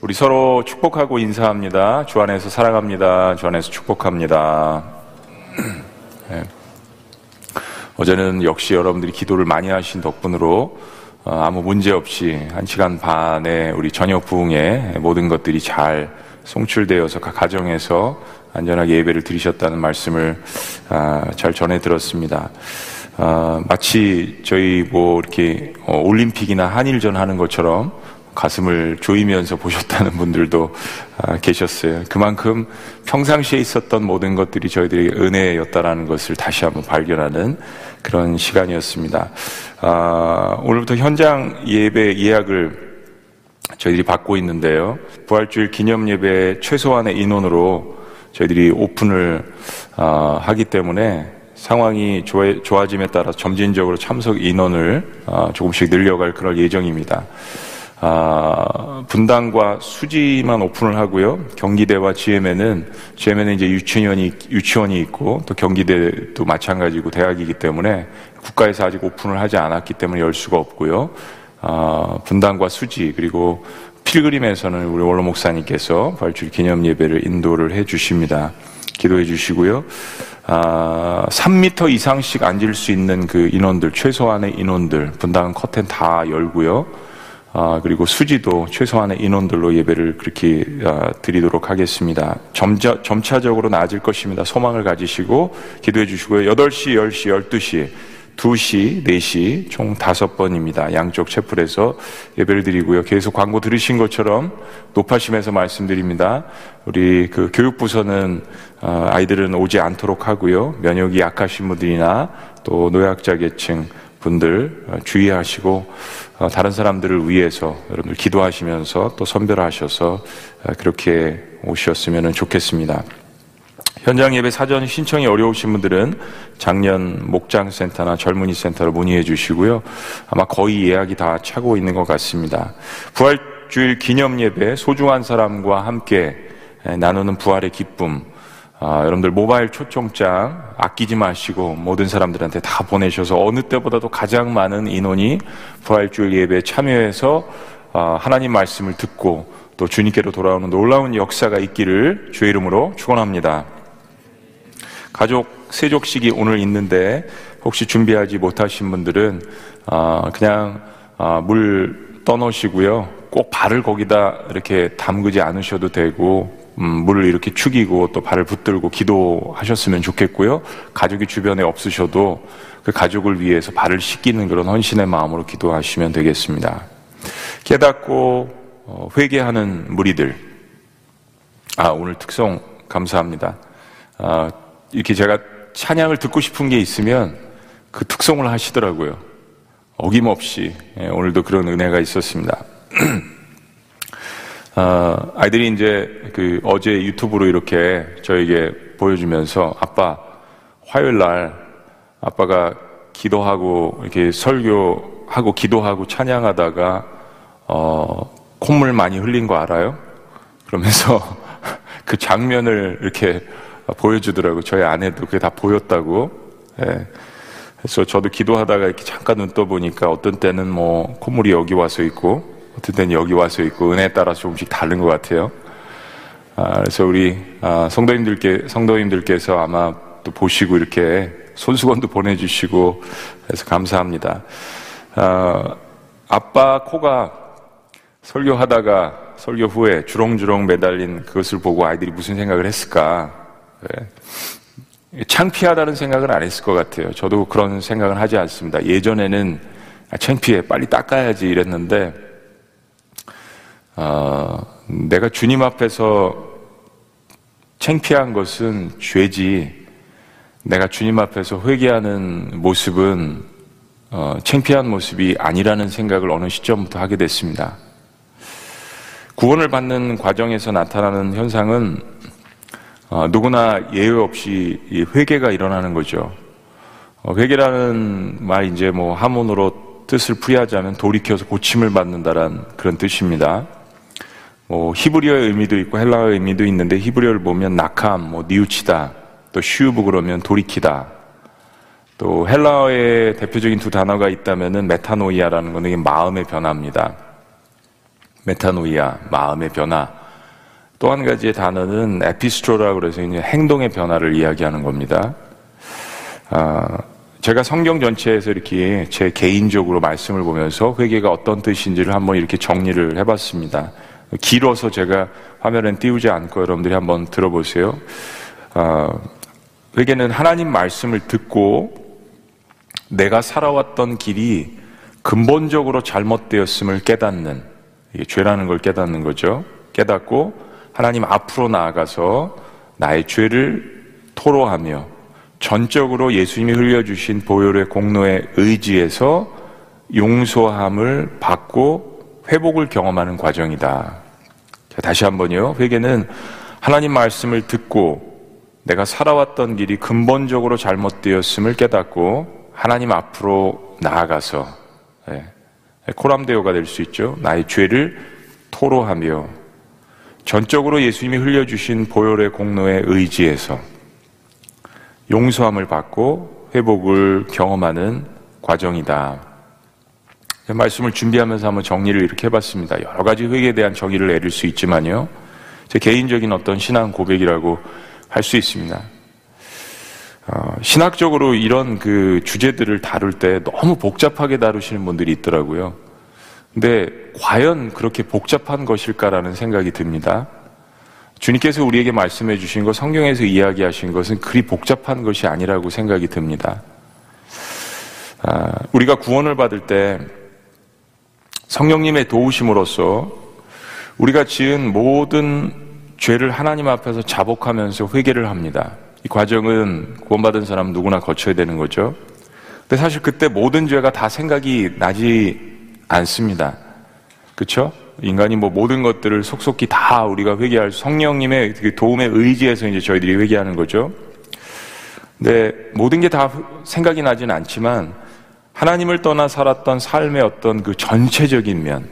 우리 서로 축복하고 인사합니다. 주 안에서 사랑합니다. 주 안에서 축복합니다. 네. 어제는 역시 여러분들이 기도를 많이 하신 덕분으로 어, 아무 문제 없이 한 시간 반에 우리 저녁 부흥에 모든 것들이 잘 송출되어서 각 가정에서 안전하게 예배를 드리셨다는 말씀을 아, 잘 전해 들었습니다. 아, 마치 저희 뭐 이렇게 어, 올림픽이나 한일전 하는 것처럼 가슴을 조이면서 보셨다는 분들도 아, 계셨어요. 그만큼 평상시에 있었던 모든 것들이 저희들에게 은혜였다라는 것을 다시 한번 발견하는 그런 시간이었습니다. 아, 오늘부터 현장 예배 예약을 저희들이 받고 있는데요. 부활주일 기념 예배 최소한의 인원으로 저희들이 오픈을 아, 하기 때문에 상황이 좋아짐에 따라 점진적으로 참석 인원을 조금씩 늘려갈 그럴 예정입니다. 아, 분당과 수지만 오픈을 하고요. 경기대와 GM에는 GM에는 이제 유치원이 유치원이 있고 또 경기대도 마찬가지고 대학이기 때문에 국가에서 아직 오픈을 하지 않았기 때문에 열 수가 없고요. 아, 분당과 수지 그리고 필그림에서는 우리 원로 목사님께서 발주 기념 예배를 인도를 해 주십니다. 기도해 주시고요. 아, 3미터 이상씩 앉을 수 있는 그 인원들, 최소한의 인원들, 분당은 커튼 다 열고요. 아, 그리고 수지도 최소한의 인원들로 예배를 그렇게 아, 드리도록 하겠습니다. 점차, 점차적으로 나아질 것입니다. 소망을 가지시고 기도해 주시고요. 8시, 10시, 12시, 2시, 4시, 총 5번입니다. 양쪽 채플에서 예배를 드리고요. 계속 광고 들으신 것처럼 높아심에서 말씀드립니다. 우리 그 교육부서는 아, 아이들은 오지 않도록 하고요. 면역이 약하신 분들이나 또 노약자 계층 분들 주의하시고 어, 다른 사람들을 위해서 여러분들 기도하시면서 또 선별하셔서 어, 그렇게 오셨으면 좋겠습니다. 현장 예배 사전 신청이 어려우신 분들은 작년 목장 센터나 젊은이 센터로 문의해 주시고요. 아마 거의 예약이 다 차고 있는 것 같습니다. 부활 주일 기념 예배 소중한 사람과 함께 나누는 부활의 기쁨 아, 여러분들 모바일 초청장 아끼지 마시고 모든 사람들한테 다 보내셔서 어느 때보다도 가장 많은 인원이 부활주일 예배에 참여해서 아, 하나님 말씀을 듣고 또 주님께로 돌아오는 놀라운 역사가 있기를 주의 이름으로 축원합니다. 가족 세족식이 오늘 있는데 혹시 준비하지 못하신 분들은 아, 그냥 아, 물 떠놓으시고요. 꼭 발을 거기다 이렇게 담그지 않으셔도 되고 음, 물을 이렇게 축이고 또 발을 붙들고 기도하셨으면 좋겠고요. 가족이 주변에 없으셔도 그 가족을 위해서 발을 씻기는 그런 헌신의 마음으로 기도하시면 되겠습니다. 깨닫고 어, 회개하는 무리들. 아, 오늘 특성 감사합니다. 아, 이렇게 제가 찬양을 듣고 싶은 게 있으면 그 특성을 하시더라고요. 어김없이 예, 오늘도 그런 은혜가 있었습니다. 아, 아이들이 이제 그 어제 유튜브로 이렇게 저에게 보여주면서 아빠 화요일 날 아빠가 기도하고 이렇게 설교하고 기도하고 찬양하다가 어, 콧물 많이 흘린 거 알아요? 그러면서 그 장면을 이렇게 보여주더라고. 저희 아내도 그게 다 보였다고. 예. 그래서 저도 기도하다가 이렇게 잠깐 눈 떠보니까 어떤 때는 뭐 콧물이 여기 와서 있고 때는 여기 와서 있고 은혜에 따라 조금씩 다른 것 같아요. 아, 그래서 우리 아, 성도님들께 성도님들께서 아마 또 보시고 이렇게 손수건도 보내주시고 해서 감사합니다. 아, 아빠 코가 설교하다가 설교 후에 주렁주렁 매달린 그것을 보고 아이들이 무슨 생각을 했을까? 네. 창피하다는 생각은 안 했을 것 같아요. 저도 그런 생각은 하지 않습니다. 예전에는 아, 창피해 빨리 닦아야지 이랬는데 어, 내가 주님 앞에서 창피한 것은 죄지. 내가 주님 앞에서 회개하는 모습은 어, 창피한 모습이 아니라는 생각을 어느 시점부터 하게 됐습니다. 구원을 받는 과정에서 나타나는 현상은 어, 누구나 예외 없이 회개가 일어나는 거죠. 어, 회개라는 말 이제 뭐 하문으로 뜻을 풀이하자면 돌이켜서 고침을 받는다란 그런 뜻입니다. 뭐 히브리어의 의미도 있고 헬라어의 의미도 있는데 히브리어를 보면 나함, 뭐 뉘우치다, 또 슈브 그러면 돌이키다. 또 헬라어의 대표적인 두 단어가 있다면은 메타노이아라는 것은 이게 마음의 변화입니다. 메타노이아, 마음의 변화. 또 한 가지의 단어는 에피스트로라고 그래서 이제 행동의 변화를 이야기하는 겁니다. 아, 제가 성경 전체에서 이렇게 제 개인적으로 말씀을 보면서 회개가 어떤 뜻인지를 한번 이렇게 정리를 해봤습니다. 길어서 제가 화면에 띄우지 않고 여러분들이 한번 들어보세요. 아, 회개는 하나님 말씀을 듣고 내가 살아왔던 길이 근본적으로 잘못되었음을 깨닫는 죄라는 걸 깨닫는 거죠. 깨닫고 하나님 앞으로 나아가서 나의 죄를 토로하며 전적으로 예수님이 흘려주신 보혈의 공로에 의지해서 용서함을 받고 회복을 경험하는 과정이다. 자, 다시 한번요. 회개는 하나님 말씀을 듣고 내가 살아왔던 길이 근본적으로 잘못되었음을 깨닫고 하나님 앞으로 나아가서 예, 코람데오가 될 수 있죠. 나의 죄를 토로하며 전적으로 예수님이 흘려주신 보혈의 공로에 의지해서 용서함을 받고 회복을 경험하는 과정이다. 말씀을 준비하면서 한번 정리를 이렇게 해봤습니다. 여러 가지 회개에 대한 정의를 내릴 수 있지만요. 제 개인적인 어떤 신앙 고백이라고 할 수 있습니다. 어, 신학적으로 이런 그 주제들을 다룰 때 너무 복잡하게 다루시는 분들이 있더라고요. 근데 과연 그렇게 복잡한 것일까라는 생각이 듭니다. 주님께서 우리에게 말씀해 주신 것, 성경에서 이야기하신 것은 그리 복잡한 것이 아니라고 생각이 듭니다. 아, 우리가 구원을 받을 때 성령님의 도우심으로써 우리가 지은 모든 죄를 하나님 앞에서 자복하면서 회개를 합니다. 이 과정은 구원받은 사람 누구나 거쳐야 되는 거죠. 근데 사실 그때 모든 죄가 다 생각이 나지 않습니다. 그렇죠? 인간이 뭐 모든 것들을 속속히 다 우리가 회개할 성령님의 그 도움에 의지해서 이제 저희들이 회개하는 거죠. 근데 모든 게 다 생각이 나지는 않지만 하나님을 떠나 살았던 삶의 어떤 그 전체적인 면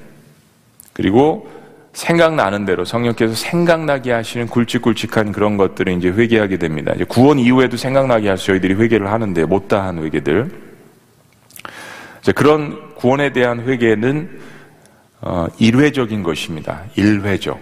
그리고 생각나는 대로 성령께서 생각나게 하시는 굵직굵직한 그런 것들을 이제 회개하게 됩니다. 이제 구원 이후에도 생각나게 해서 저희들이 회개를 하는데 못다한 회개들. 이제 그런 구원에 대한 회개는 어, 일회적인 것입니다. 일회적.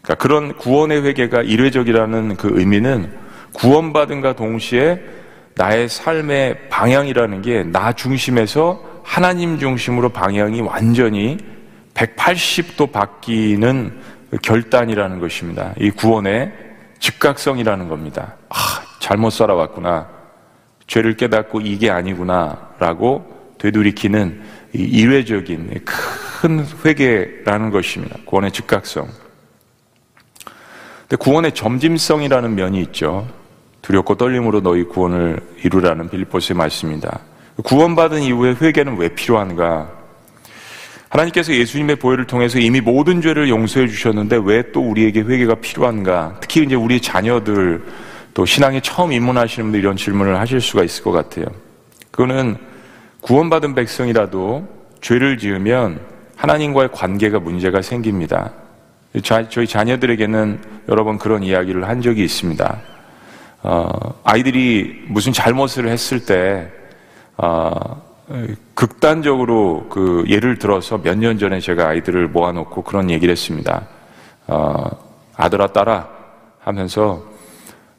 그러니까 그런 구원의 회개가 일회적이라는 그 의미는 구원받은가 동시에 나의 삶의 방향이라는 게 나 중심에서 하나님 중심으로 방향이 완전히 180도 바뀌는 결단이라는 것입니다. 이 구원의 즉각성이라는 겁니다. 아, 잘못 살아왔구나. 죄를 깨닫고 이게 아니구나. 라고 되돌이키는 이 일회적인 큰 회개라는 것입니다. 구원의 즉각성. 근데 구원의 점짐성이라는 면이 있죠. 두렵고 떨림으로 너희 구원을 이루라는 빌립보스의 말씀입니다. 구원받은 이후에 회개는 왜 필요한가? 하나님께서 예수님의 보혈을 통해서 이미 모든 죄를 용서해 주셨는데 왜 또 우리에게 회개가 필요한가? 특히 이제 우리 자녀들 또 신앙에 처음 입문하시는 분들 이런 질문을 하실 수가 있을 것 같아요. 그거는 구원받은 백성이라도 죄를 지으면 하나님과의 관계가 문제가 생깁니다. 자, 저희 자녀들에게는 여러 번 그런 이야기를 한 적이 있습니다. 어, 아이들이 무슨 잘못을 했을 때, 어, 극단적으로 그 예를 들어서 몇 년 전에 제가 아이들을 모아놓고 그런 얘기를 했습니다. 어, 아들아, 딸아 하면서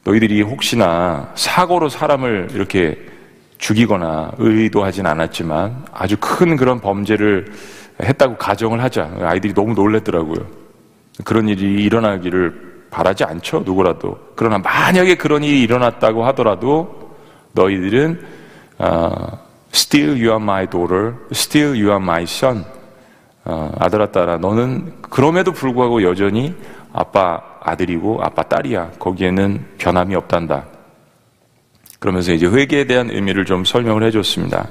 너희들이 혹시나 사고로 사람을 이렇게 죽이거나 의도하진 않았지만 아주 큰 그런 범죄를 했다고 가정을 하자. 아이들이 너무 놀랬더라고요. 그런 일이 일어나기를 바라지 않죠, 누구라도. 그러나 만약에 그런 일이 일어났다고 하더라도 너희들은 어, still you are my daughter, still you are my son. 어, 아들아 딸아, 너는 그럼에도 불구하고 여전히 아빠 아들이고 아빠 딸이야. 거기에는 변함이 없단다. 그러면서 이제 회개에 대한 의미를 좀 설명을 해줬습니다.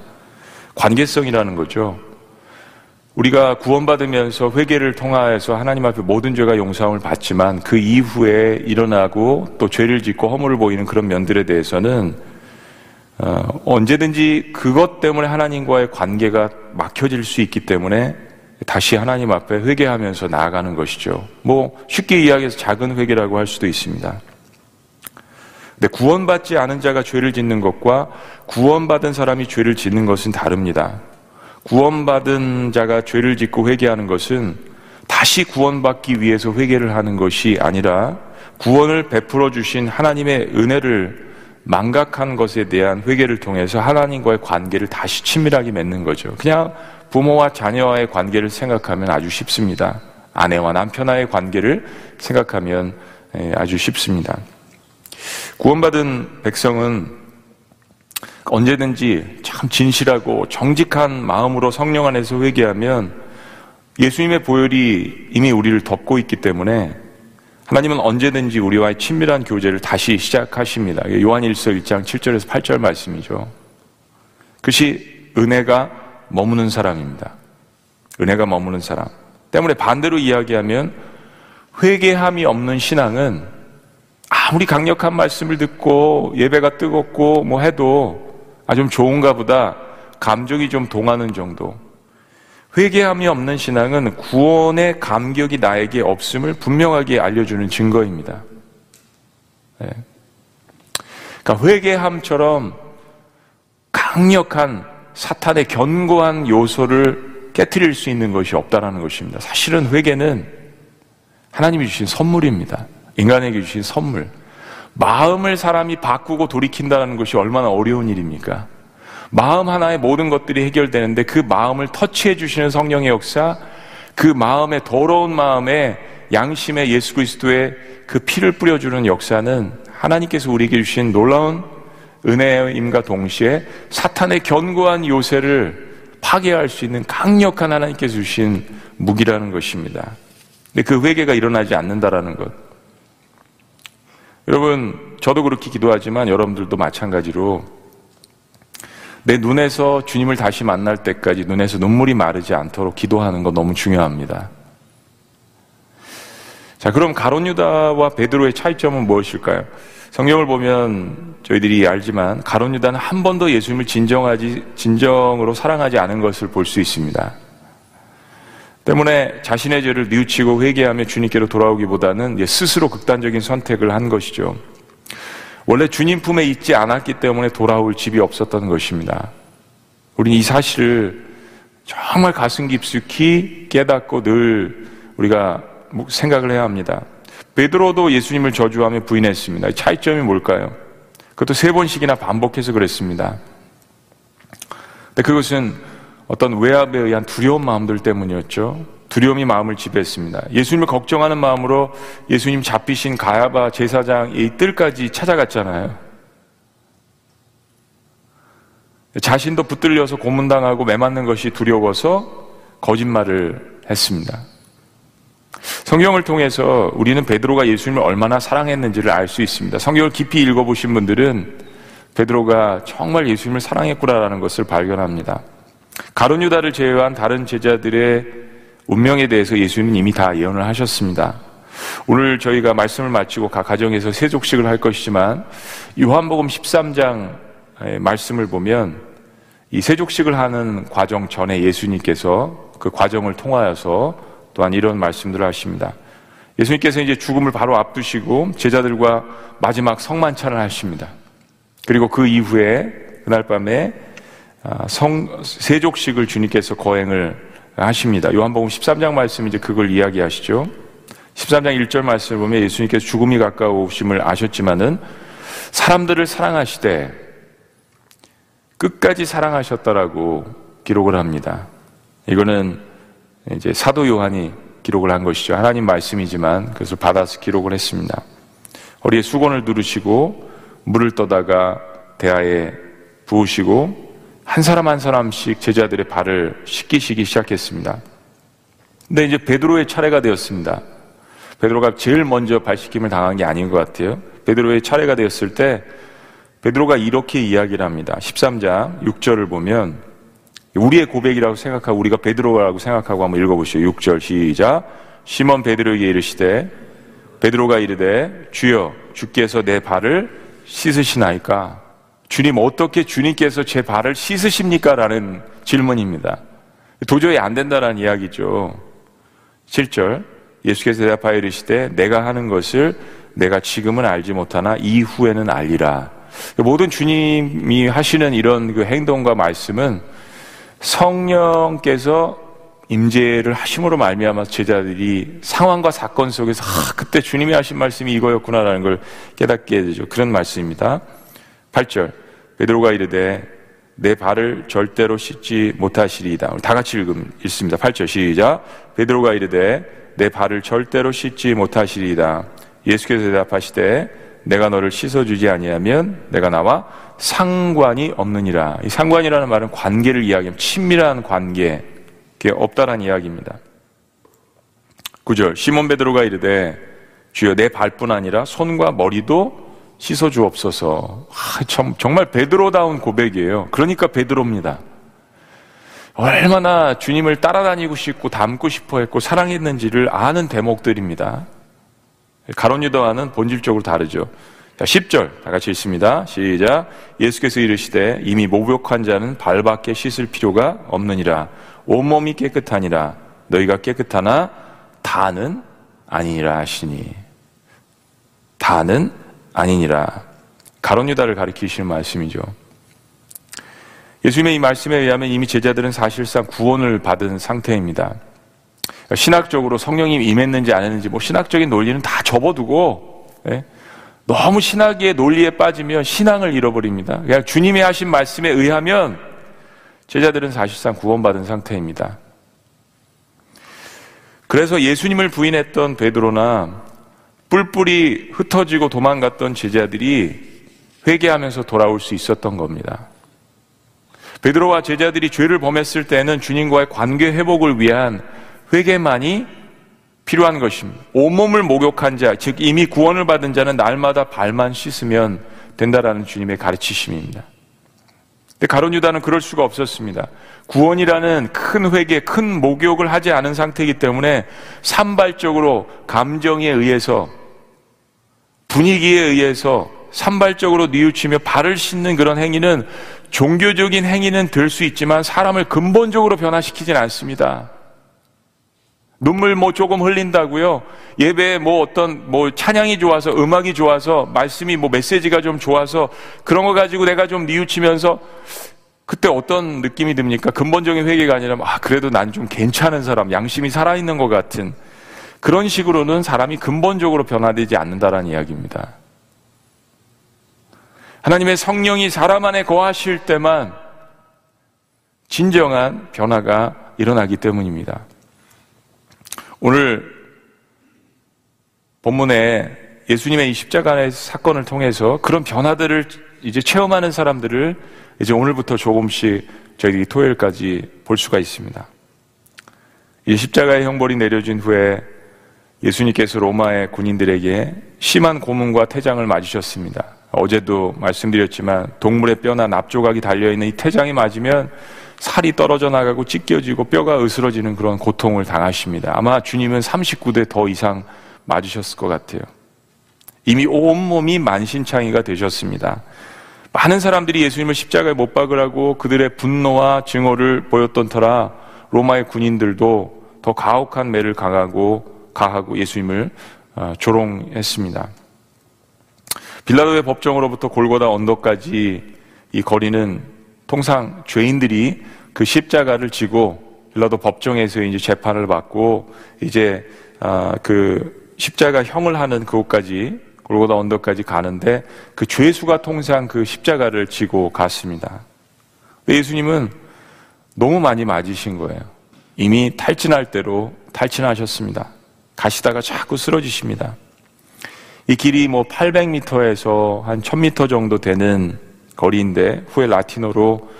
관계성이라는 거죠. 우리가 구원받으면서 회개를 통하여서 하나님 앞에 모든 죄가 용서함을 받지만 그 이후에 일어나고 또 죄를 짓고 허물을 보이는 그런 면들에 대해서는 어, 언제든지 그것 때문에 하나님과의 관계가 막혀질 수 있기 때문에 다시 하나님 앞에 회개하면서 나아가는 것이죠. 뭐 쉽게 이야기해서 작은 회개라고 할 수도 있습니다. 근데 구원받지 않은 자가 죄를 짓는 것과 구원받은 사람이 죄를 짓는 것은 다릅니다. 구원받은 자가 죄를 짓고 회개하는 것은 다시 구원받기 위해서 회개를 하는 것이 아니라 구원을 베풀어 주신 하나님의 은혜를 망각한 것에 대한 회개를 통해서 하나님과의 관계를 다시 친밀하게 맺는 거죠. 그냥 부모와 자녀와의 관계를 생각하면 아주 쉽습니다. 아내와 남편와의 관계를 생각하면 예, 아주 쉽습니다. 구원받은 백성은 언제든지 참 진실하고 정직한 마음으로 성령 안에서 회개하면 예수님의 보혈이 이미 우리를 덮고 있기 때문에 하나님은 언제든지 우리와의 친밀한 교제를 다시 시작하십니다. 요한일서 1장 7절에서 8절 말씀이죠. 그것이 은혜가 머무는 사람입니다. 은혜가 머무는 사람. 때문에 반대로 이야기하면 회개함이 없는 신앙은 아무리 강력한 말씀을 듣고 예배가 뜨겁고 뭐 해도 아 좀 좋은가 보다 감정이 좀 동하는 정도. 회개함이 없는 신앙은 구원의 감격이 나에게 없음을 분명하게 알려주는 증거입니다. 네. 그러니까 회개함처럼 강력한 사탄의 견고한 요소를 깨뜨릴 수 있는 것이 없다라는 것입니다. 사실은 회개는 하나님이 주신 선물입니다. 인간에게 주신 선물. 마음을 사람이 바꾸고 돌이킨다는 것이 얼마나 어려운 일입니까? 마음 하나에 모든 것들이 해결되는데 그 마음을 터치해 주시는 성령의 역사, 그 마음의 더러운 마음에 양심의 예수 그리스도의 그 피를 뿌려주는 역사는 하나님께서 우리에게 주신 놀라운 은혜임과 동시에 사탄의 견고한 요새를 파괴할 수 있는 강력한 하나님께서 주신 무기라는 것입니다. 근데 그 회개가 일어나지 않는다라는 것. 여러분, 저도 그렇게 기도하지만 여러분들도 마찬가지로 내 눈에서 주님을 다시 만날 때까지 눈에서 눈물이 마르지 않도록 기도하는 거 너무 중요합니다. 자, 그럼 가론 유다와 베드로의 차이점은 무엇일까요? 성경을 보면 저희들이 알지만 가론 유다는 한 번도 예수님을 진정하지 진정으로 사랑하지 않은 것을 볼 수 있습니다. 때문에 자신의 죄를 뉘우치고 회개하며 주님께로 돌아오기보다는 스스로 극단적인 선택을 한 것이죠. 원래 주님 품에 있지 않았기 때문에 돌아올 집이 없었던 것입니다. 우리는 이 사실을 정말 가슴 깊숙이 깨닫고 늘 우리가 생각을 해야 합니다. 베드로도 예수님을 저주하며 부인했습니다. 차이점이 뭘까요? 그것도 세 번씩이나 반복해서 그랬습니다. 근데 그것은 어떤 외압에 의한 두려운 마음들 때문이었죠. 두려움이 마음을 지배했습니다. 예수님을 걱정하는 마음으로 예수님 잡히신 가야바 제사장의 뜰까지 찾아갔잖아요. 자신도 붙들려서 고문당하고 매맞는 것이 두려워서 거짓말을 했습니다. 성경을 통해서 우리는 베드로가 예수님을 얼마나 사랑했는지를 알 수 있습니다. 성경을 깊이 읽어보신 분들은 베드로가 정말 예수님을 사랑했구나라는 것을 발견합니다. 가론 유다를 제외한 다른 제자들의 운명에 대해서 예수님은 이미 다 예언을 하셨습니다. 오늘 저희가 말씀을 마치고 각 가정에서 세족식을 할 것이지만 요한복음 13장 말씀을 보면 이 세족식을 하는 과정 전에 예수님께서 그 과정을 통하여서 또한 이런 말씀들을 하십니다. 예수님께서 이제 죽음을 바로 앞두시고 제자들과 마지막 성만찬을 하십니다. 그리고 그 이후에 그날 밤에 아, 성 세족식을 주님께서 거행을 하십니다. 요한복음 13장 말씀 이제 그걸 이야기하시죠. 13장 1절 말씀을 보면 예수님께서 죽음이 가까우심을 아셨지만은 사람들을 사랑하시되 끝까지 사랑하셨다라고 기록을 합니다. 이거는 이제 사도 요한이 기록을 한 것이죠. 하나님 말씀이지만 그것을 받아서 기록을 했습니다. 허리에 수건을 두르시고 물을 떠다가 대하에 부으시고 한 사람 한 사람씩 제자들의 발을 씻기시기 시작했습니다. 근데 이제 베드로의 차례가 되었습니다. 베드로가 제일 먼저 발 씻김을 당한 게 아닌 것 같아요. 베드로의 차례가 되었을 때 베드로가 이렇게 이야기를 합니다. 13장 6절을 보면 우리의 고백이라고 생각하고 우리가 베드로라고 생각하고 한번 읽어보시죠. 6절 시작. 시몬 베드로에게 이르시되 베드로가 이르되 주여 주께서 내 발을 씻으시나이까? 주님 어떻게 주님께서 제 발을 씻으십니까? 라는 질문입니다. 도저히 안 된다라는 이야기죠. 7절 예수께서 대답하여 이르시되 내가 하는 것을 내가 지금은 알지 못하나 이후에는 알리라. 모든 주님이 하시는 이런 그 행동과 말씀은 성령께서 임재를 하심으로 말미암아 제자들이 상황과 사건 속에서 아, 그때 주님이 하신 말씀이 이거였구나라는 걸 깨닫게 되죠. 그런 말씀입니다. 8절 베드로가 이르되 내 발을 절대로 씻지 못하시리이다. 다 같이 읽음, 읽습니다. 8절 시작. 베드로가 이르되 내 발을 절대로 씻지 못하시리이다. 예수께서 대답하시되 내가 너를 씻어 주지 아니하면 내가 나와 상관이 없느니라. 이 상관이라는 말은 관계를 이야기하면 친밀한 관계, 게 없다라는 이야기입니다. 9절 시몬 베드로가 이르되 주여 내 발뿐 아니라 손과 머리도 씻어 주옵소서. 아, 참, 정말 베드로다운 고백이에요. 그러니까 베드로입니다. 얼마나 주님을 따라다니고 싶고 닮고 싶어 했고 사랑했는지를 아는 대목들입니다. 가룟 유다와는 본질적으로 다르죠. 자, 10절 다 같이 읽습니다. 시작. 예수께서 이르시되 이미 목욕한 자는 발밖에 씻을 필요가 없느니라. 온몸이 깨끗하니라. 너희가 깨끗하나 다는 아니니라 하시니. 다는 아니니라. 가론 유다를 가리키시는 말씀이죠. 예수님의 이 말씀에 의하면 이미 제자들은 사실상 구원을 받은 상태입니다. 신학적으로 성령이 임했는지 안 했는지 뭐 신학적인 논리는 다 접어두고 예? 너무 신학의 논리에 빠지면 신앙을 잃어버립니다. 그냥 주님이 하신 말씀에 의하면 제자들은 사실상 구원받은 상태입니다. 그래서 예수님을 부인했던 베드로나 뿔뿔이 흩어지고 도망갔던 제자들이 회개하면서 돌아올 수 있었던 겁니다. 베드로와 제자들이 죄를 범했을 때는 주님과의 관계 회복을 위한 회개만이 필요한 것입니다. 온몸을 목욕한 자, 즉 이미 구원을 받은 자는 날마다 발만 씻으면 된다라는 주님의 가르치심입니다. 근데 가론 유다는 그럴 수가 없었습니다. 구원이라는 큰 회개, 큰 목욕을 하지 않은 상태이기 때문에 산발적으로 감정에 의해서 분위기에 의해서 산발적으로 뉘우치며 발을 씻는 그런 행위는 종교적인 행위는 될 수 있지만 사람을 근본적으로 변화시키진 않습니다. 눈물 뭐 조금 흘린다고요. 예배에 뭐 어떤 뭐 찬양이 좋아서 음악이 좋아서 말씀이 뭐 메시지가 좀 좋아서 그런 거 가지고 내가 좀 뉘우치면서 그때 어떤 느낌이 듭니까? 근본적인 회개가 아니라 아 그래도 난 좀 괜찮은 사람, 양심이 살아 있는 것 같은 그런 식으로는 사람이 근본적으로 변화되지 않는다라는 이야기입니다. 하나님의 성령이 사람 안에 거하실 때만 진정한 변화가 일어나기 때문입니다. 오늘 본문에 예수님의 이 십자가의 사건을 통해서 그런 변화들을 이제 체험하는 사람들을 이제 오늘부터 조금씩 저희 토요일까지 볼 수가 있습니다. 이 십자가의 형벌이 내려진 후에 예수님께서 로마의 군인들에게 심한 고문과 태장을 맞으셨습니다. 어제도 말씀드렸지만 동물의 뼈나 납조각이 달려있는 이 태장이 맞으면 살이 떨어져 나가고 찢겨지고 뼈가 으스러지는 그런 고통을 당하십니다. 아마 주님은 39대 더 이상 맞으셨을 것 같아요. 이미 온몸이 만신창이가 되셨습니다. 많은 사람들이 예수님을 십자가에 못 박으라고 그들의 분노와 증오를 보였던 터라 로마의 군인들도 더 가혹한 매를 강하고 가하고 예수님을 어, 조롱했습니다. 빌라도의 법정으로부터 골고다 언덕까지 이 거리는 통상 죄인들이 그 십자가를 지고 빌라도 법정에서 이제 재판을 받고 이제 아, 그 십자가 형을 하는 그곳까지 골고다 언덕까지 가는데 그 죄수가 통상 그 십자가를 지고 갔습니다. 예수님은 너무 많이 맞으신 거예요. 이미 탈진할 대로 탈진하셨습니다. 가시다가 자꾸 쓰러지십니다. 이 길이 뭐 800m에서 한 1000m 정도 되는 거리인데 후에 라틴어로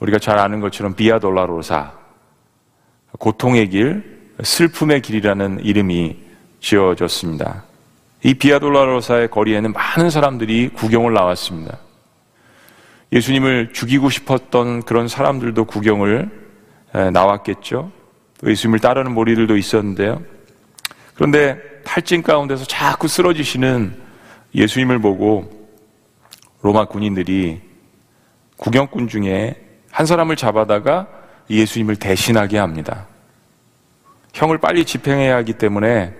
우리가 잘 아는 것처럼 비아 돌라로사 고통의 길, 슬픔의 길이라는 이름이 지어졌습니다. 이 비아돌라로사의 거리에는 많은 사람들이 구경을 나왔습니다. 예수님을 죽이고 싶었던 그런 사람들도 구경을 나왔겠죠. 예수님을 따르는 무리들도 있었는데요. 그런데 탈진 가운데서 자꾸 쓰러지시는 예수님을 보고 로마 군인들이 구경꾼 중에 한 사람을 잡아다가 예수님을 대신하게 합니다. 형을 빨리 집행해야 하기 때문에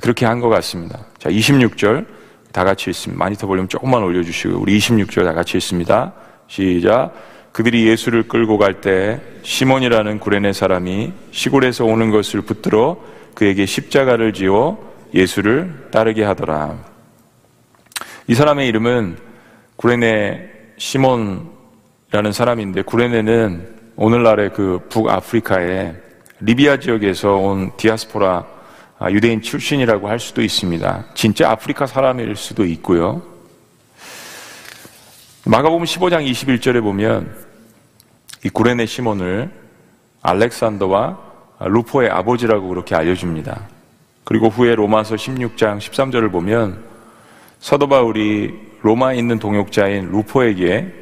그렇게 한 것 같습니다. 자, 26절 다 같이 읽습니다. 마니터 볼륨 조금만 올려주시고 우리 26절 다 같이 읽습니다. 시작. 그들이 예수를 끌고 갈 때 시몬이라는 구레네 사람이 시골에서 오는 것을 붙들어 그에게 십자가를 지어 예수를 따르게 하더라. 이 사람의 이름은 구레네 시몬이라는 사람인데 구레네는 오늘날의 그 북아프리카의 리비아 지역에서 온 디아스포라 유대인 출신이라고 할 수도 있습니다. 진짜 아프리카 사람일 수도 있고요. 마가복음 15장 21절에 보면 이 구레네 시몬을 알렉산더와 루포의 아버지라고 그렇게 알려줍니다. 그리고 후에 로마서 16장 13절을 보면 사도 바울이 로마에 있는 동역자인 루포에게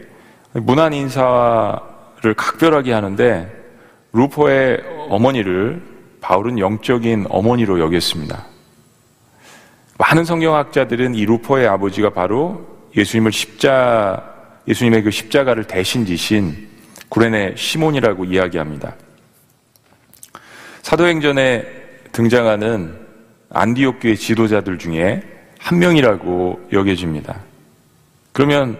문안 인사를 각별하게 하는데 루포의 어머니를 바울은 영적인 어머니로 여겼습니다. 많은 성경학자들은 이 루포의 아버지가 바로 예수님을 십자 예수님의 그 십자가를 대신 지신 구레네 시몬이라고 이야기합니다. 사도행전에 등장하는 안디옥 교의 지도자들 중에 한 명이라고 여겨집니다. 그러면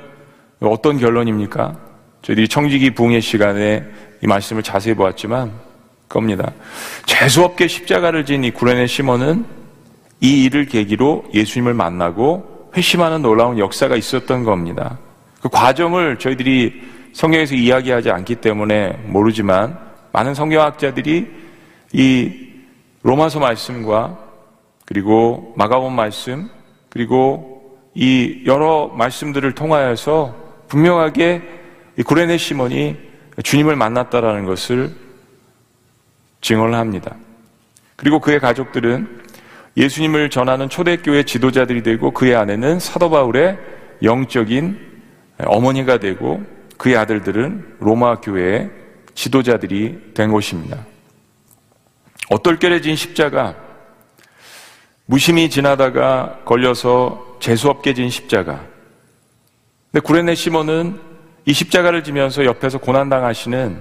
어떤 결론입니까? 저희들이 청지기 부흥의 시간에 이 말씀을 자세히 보았지만 겁니다. 재수없게 십자가를 진 이 구레네 시몬은 이 일을 계기로 예수님을 만나고 회심하는 놀라운 역사가 있었던 겁니다. 그 과정을 저희들이 성경에서 이야기하지 않기 때문에 모르지만 많은 성경학자들이 이 로마서 말씀과 그리고 마가본 말씀 그리고 이 여러 말씀들을 통하여서 분명하게 이 구레네 시몬이 주님을 만났다라는 것을 증언을 합니다. 그리고 그의 가족들은 예수님을 전하는 초대교회 지도자들이 되고 그의 아내는 사도 바울의 영적인 어머니가 되고 그의 아들들은 로마 교회의 지도자들이 된 것입니다. 어떨결에 진 십자가, 무심히 지나다가 걸려서 재수없게 진 십자가. 근데 구레네 시몬은 이 십자가를 지면서 옆에서 고난당하시는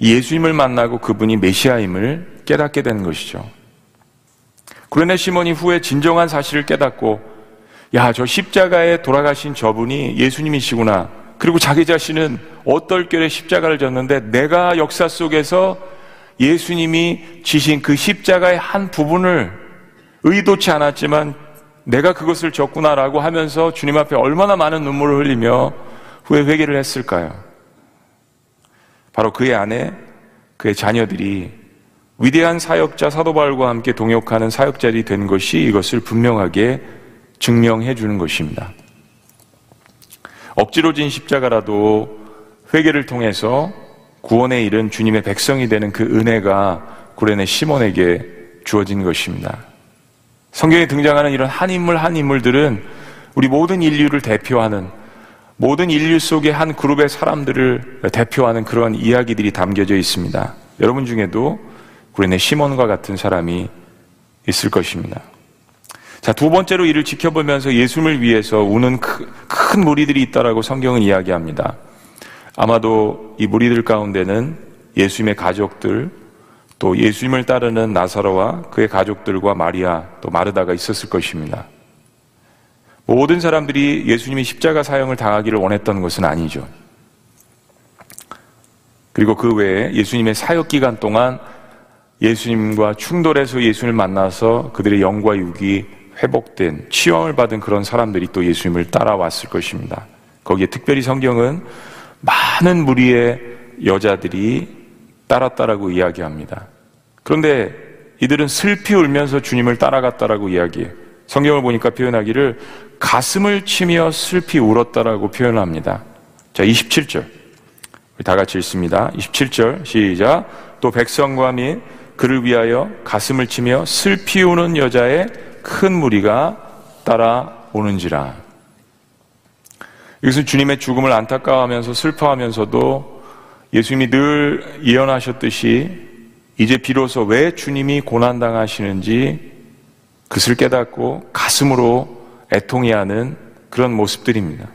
예수님을 만나고 그분이 메시아임을 깨닫게 된 것이죠. 구레네 시몬이 후에 진정한 사실을 깨닫고 야, 저 십자가에 돌아가신 저분이 예수님이시구나. 그리고 자기 자신은 어떨결에 십자가를 졌는데 내가 역사 속에서 예수님이 지신 그 십자가의 한 부분을 의도치 않았지만 내가 그것을 졌구나라고 하면서 주님 앞에 얼마나 많은 눈물을 흘리며 후에 회개를 했을까요? 바로 그의 아내, 그의 자녀들이 위대한 사역자 사도 바울과 함께 동역하는 사역자들이 된 것이 이것을 분명하게 증명해 주는 것입니다. 억지로 진 십자가라도 회개를 통해서 구원에 이른 주님의 백성이 되는 그 은혜가 구레네 시몬에게 주어진 것입니다. 성경에 등장하는 이런 한 인물 한 인물들은 우리 모든 인류를 대표하는 모든 인류 속의 한 그룹의 사람들을 대표하는 그런 이야기들이 담겨져 있습니다. 여러분 중에도 구레네 시몬과 같은 사람이 있을 것입니다. 자, 두 번째로 이를 지켜보면서 예수님을 위해서 우는 큰 무리들이 있다라고 성경은 이야기합니다. 아마도 이 무리들 가운데는 예수님의 가족들, 또 예수님을 따르는 나사로와 그의 가족들과 마리아, 또 마르다가 있었을 것입니다. 모든 사람들이 예수님이 십자가 사형을 당하기를 원했던 것은 아니죠. 그리고 그 외에 예수님의 사역 기간 동안 예수님과 충돌해서 예수님을 만나서 그들의 영과 육이 회복된 치유을 받은 그런 사람들이 또 예수님을 따라왔을 것입니다. 거기에 특별히 성경은 많은 무리의 여자들이 따랐다라고 이야기합니다. 그런데 이들은 슬피 울면서 주님을 따라갔다라고 이야기해요. 성경을 보니까 표현하기를 가슴을 치며 슬피 울었다라고 표현합니다. 자, 27절. 다 같이 읽습니다. 27절 시작. 또 백성과 및 그를 위하여 가슴을 치며 슬피 우는 여자의 큰 무리가 따라오는지라. 이것은 주님의 죽음을 안타까워하면서 슬퍼하면서도 예수님이 늘 예언하셨듯이 이제 비로소 왜 주님이 고난당하시는지 그것을 깨닫고 가슴으로 애통해 하는 그런 모습들입니다.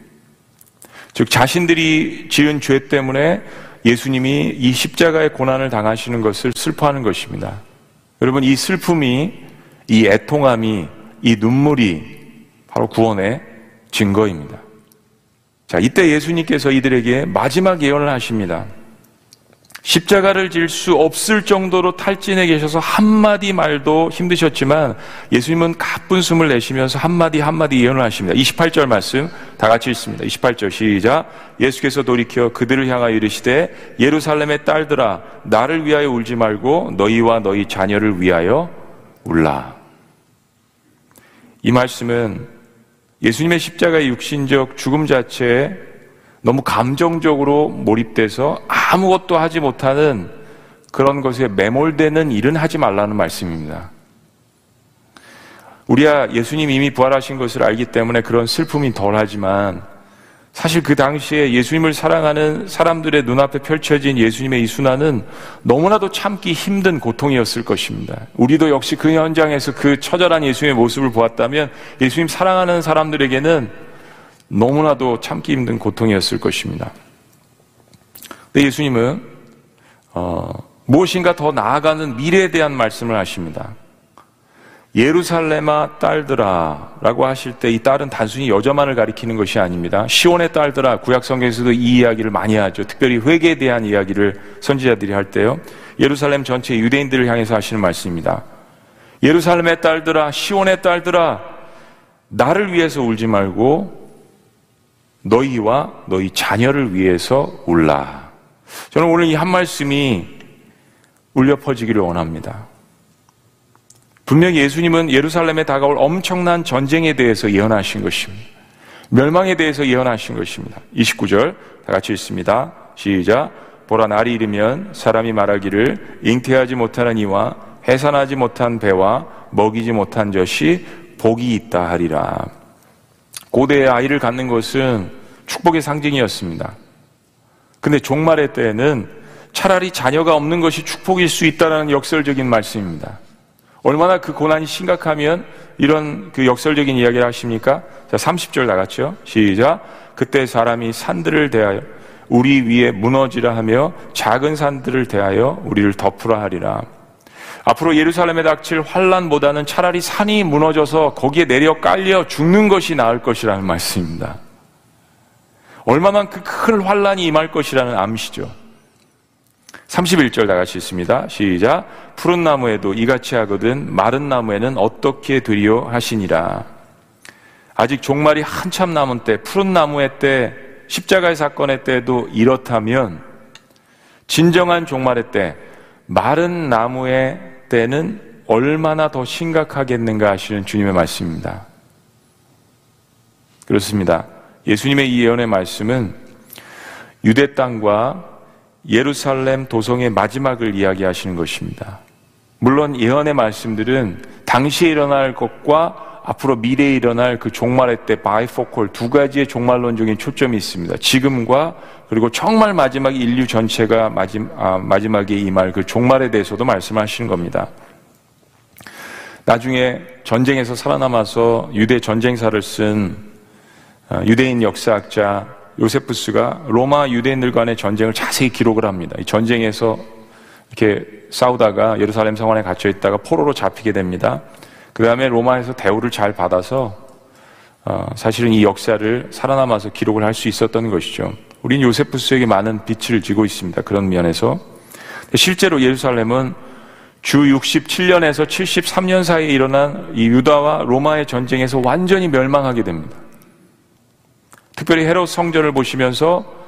즉, 자신들이 지은 죄 때문에 예수님이 이 십자가의 고난을 당하시는 것을 슬퍼하는 것입니다. 여러분, 이 슬픔이, 이 애통함이, 이 눈물이 바로 구원의 증거입니다. 자, 이때 예수님께서 이들에게 마지막 예언을 하십니다. 십자가를 질 수 없을 정도로 탈진해 계셔서 한마디 말도 힘드셨지만 예수님은 가쁜 숨을 내쉬면서 한마디 한마디 예언을 하십니다. 28절 말씀 다 같이 읽습니다. 28절 시작. 예수께서 돌이켜 그들을 향하여 이르시되 예루살렘의 딸들아 나를 위하여 울지 말고 너희와 너희 자녀를 위하여 울라. 이 말씀은 예수님의 십자가의 육신적 죽음 자체에 너무 감정적으로 몰입돼서 아무것도 하지 못하는 그런 것에 매몰되는 일은 하지 말라는 말씀입니다. 우리야 예수님 이미 부활하신 것을 알기 때문에 그런 슬픔이 덜 하지만 사실 그 당시에 예수님을 사랑하는 사람들의 눈앞에 펼쳐진 예수님의 이 순환은 너무나도 참기 힘든 고통이었을 것입니다. 우리도 역시 그 현장에서 그 처절한 예수님의 모습을 보았다면 예수님 사랑하는 사람들에게는 너무나도 참기 힘든 고통이었을 것입니다. 근데 예수님은 어, 무엇인가 더 나아가는 미래에 대한 말씀을 하십니다. 예루살렘아 딸들아 라고 하실 때 이 딸은 단순히 여자만을 가리키는 것이 아닙니다. 시온의 딸들아 구약 성경에서도 이 이야기를 많이 하죠. 특별히 회개에 대한 이야기를 선지자들이 할 때요. 예루살렘 전체 유대인들을 향해서 하시는 말씀입니다. 예루살렘의 딸들아 시온의 딸들아 나를 위해서 울지 말고 너희와 너희 자녀를 위해서 울라. 저는 오늘 이 한 말씀이 울려 퍼지기를 원합니다. 분명히 예수님은 예루살렘에 다가올 엄청난 전쟁에 대해서 예언하신 것입니다. 멸망에 대해서 예언하신 것입니다. 29절 다 같이 읽습니다. 시작. 보라 날이 이르면 사람이 말하기를 잉태하지 못하는 이와 해산하지 못한 배와 먹이지 못한 젖이 복이 있다 하리라. 고대의 아이를 갖는 것은 축복의 상징이었습니다. 근데 종말의 때에는 차라리 자녀가 없는 것이 축복일 수 있다는 역설적인 말씀입니다. 얼마나 그 고난이 심각하면 이런 그 역설적인 이야기를 하십니까? 자, 30절 나갔죠? 시작. 그때 사람이 산들을 대하여 우리 위에 무너지라 하며 작은 산들을 대하여 우리를 덮으라 하리라. 앞으로 예루살렘에 닥칠 환란보다는 차라리 산이 무너져서 거기에 내려 깔려 죽는 것이 나을 것이라는 말씀입니다. 얼마나 그큰 환란이 임할 것이라는 암시죠. 31절 다 같이 있습니다. 시작. 푸른 나무에도 이같이 하거든 마른 나무에는 어떻게 되리요 하시니라. 아직 종말이 한참 남은 때, 푸른 나무의 때, 십자가의 사건의 때도 이렇다면 진정한 종말의 때, 마른 나무의 때는 얼마나 더 심각하겠는가 하시는 주님의 말씀입니다. 그렇습니다. 예수님의 이 예언의 말씀은 유대 땅과 예루살렘 도성의 마지막을 이야기하시는 것입니다. 물론 예언의 말씀들은 당시에 일어날 것과 앞으로 미래에 일어날 그 종말의 때 바이포컬 두 가지의 종말론적인 초점이 있습니다. 지금과 그리고 정말 마지막 인류 전체가 마지, 아, 마지막에 임할 그 종말에 대해서도 말씀하시는 겁니다. 나중에 전쟁에서 살아남아서 유대 전쟁사를 쓴 어, 유대인 역사학자 요세푸스가 로마 유대인들 간의 전쟁을 자세히 기록을 합니다. 이 전쟁에서 이렇게 싸우다가 예루살렘 성안에 갇혀 있다가 포로로 잡히게 됩니다. 그 다음에 로마에서 대우를 잘 받아서 어, 사실은 이 역사를 살아남아서 기록을 할 수 있었던 것이죠. 우린 요세푸스에게 많은 빛을 지고 있습니다. 그런 면에서 실제로 예루살렘은 주 67년에서 73년 사이에 일어난 이 유다와 로마의 전쟁에서 완전히 멸망하게 됩니다. 특별히 헤롯 성전을 보시면서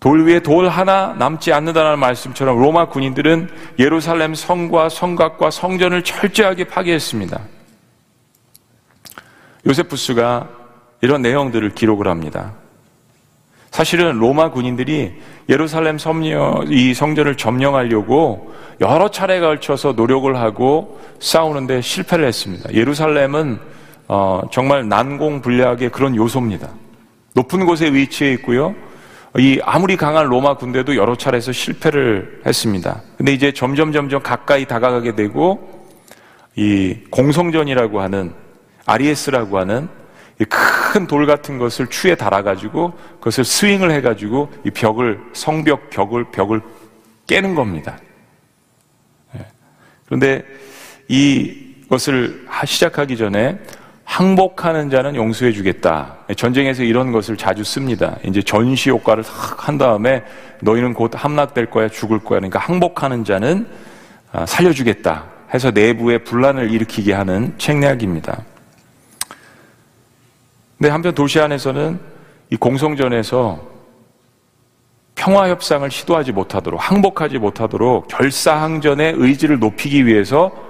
돌 위에 돌 하나 남지 않는다는 말씀처럼 로마 군인들은 예루살렘 성과 성곽과 성전을 철저하게 파괴했습니다. 요세푸스가 이런 내용들을 기록을 합니다. 사실은 로마 군인들이 예루살렘 섬녀, 이 성전을 점령하려고 여러 차례에 걸쳐서 노력을 하고 싸우는데 실패를 했습니다. 예루살렘은 어, 정말 난공불락의 그런 요소입니다. 높은 곳에 위치해 있고요. 이 아무리 강한 로마 군대도 여러 차례에서 실패를 했습니다. 근데 이제 점점 점점 가까이 다가가게 되고 이 공성전이라고 하는 아리에스라고 하는 큰 돌 같은 것을 추에 달아가지고 그것을 스윙을 해가지고 이 벽을 성벽 벽을 벽을 깨는 겁니다. 예. 그런데 이것을 시작하기 전에 항복하는 자는 용서해 주겠다. 전쟁에서 이런 것을 자주 씁니다. 이제 전시 효과를 한 다음에 너희는 곧 함락될 거야, 죽을 거야. 그러니까 항복하는 자는 아, 살려주겠다. 해서 내부에 분란을 일으키게 하는 책략입니다. 근데 한편 도시 안에서는 이 공성전에서 평화 협상을 시도하지 못하도록 항복하지 못하도록 결사항전의 의지를 높이기 위해서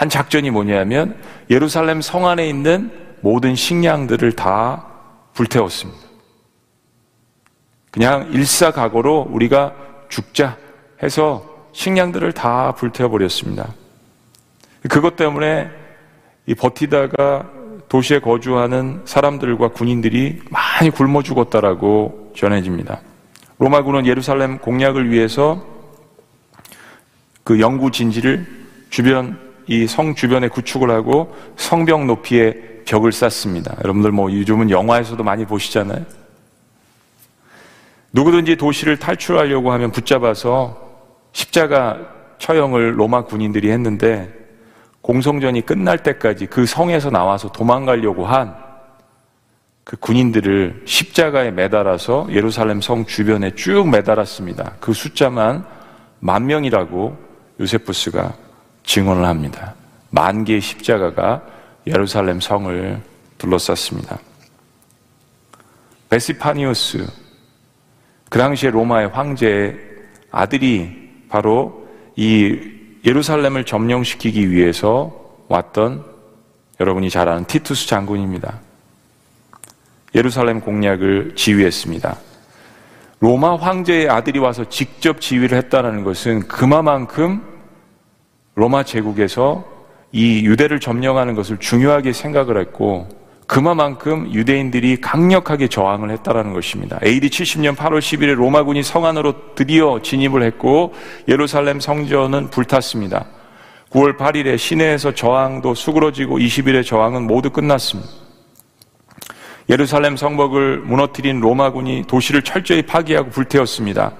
한 작전이 뭐냐면 예루살렘 성 안에 있는 모든 식량들을 다 불태웠습니다. 그냥 일사각오로 우리가 죽자 해서 식량들을 다 불태워버렸습니다. 그것 때문에 이 버티다가 도시에 거주하는 사람들과 군인들이 많이 굶어 죽었다라고 전해집니다. 로마군은 예루살렘 공략을 위해서 그 영구 진지를 주변 이 성 주변에 구축을 하고 성벽 높이의 벽을 쌓습니다. 여러분들 뭐 요즘은 영화에서도 많이 보시잖아요. 누구든지 도시를 탈출하려고 하면 붙잡아서 십자가 처형을 로마 군인들이 했는데 공성전이 끝날 때까지 그 성에서 나와서 도망가려고 한 그 군인들을 십자가에 매달아서 예루살렘 성 주변에 쭉 매달았습니다. 그 숫자만 만 명이라고 요세푸스가 증언을 합니다. 만 개의 십자가가 예루살렘 성을 둘러쌌습니다. 베시파니우스, 그 당시에 로마의 황제의 아들이 바로 이 예루살렘을 점령시키기 위해서 왔던 여러분이 잘 아는 티투스 장군입니다. 예루살렘 공략을 지휘했습니다. 로마 황제의 아들이 와서 직접 지휘를 했다는 것은 그만큼 로마 제국에서 이 유대를 점령하는 것을 중요하게 생각을 했고 그만큼 유대인들이 강력하게 저항을 했다라는 것입니다. AD 70년 8월 10일에 로마군이 성 안으로 드디어 진입을 했고 예루살렘 성전은 불탔습니다. 9월 8일에 시내에서 저항도 수그러지고 20일에 저항은 모두 끝났습니다. 예루살렘 성벽을 무너뜨린 로마군이 도시를 철저히 파괴하고 불태웠습니다.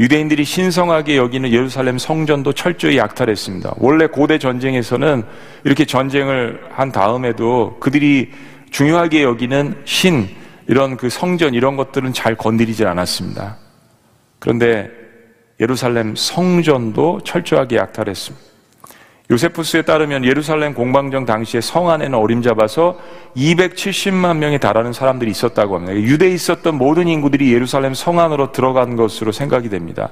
유대인들이 신성하게 여기는 예루살렘 성전도 철저히 약탈했습니다. 원래 고대 전쟁에서는 이렇게 전쟁을 한 다음에도 그들이 중요하게 여기는 신, 이런 그 성전, 이런 것들은 잘 건드리지 않았습니다. 그런데 예루살렘 성전도 철저하게 약탈했습니다. 요세푸스에 따르면 예루살렘 공방정 당시에 성 안에는 어림잡아서 270만 명에 달하는 사람들이 있었다고 합니다. 유대에 있었던 모든 인구들이 예루살렘 성 안으로 들어간 것으로 생각이 됩니다.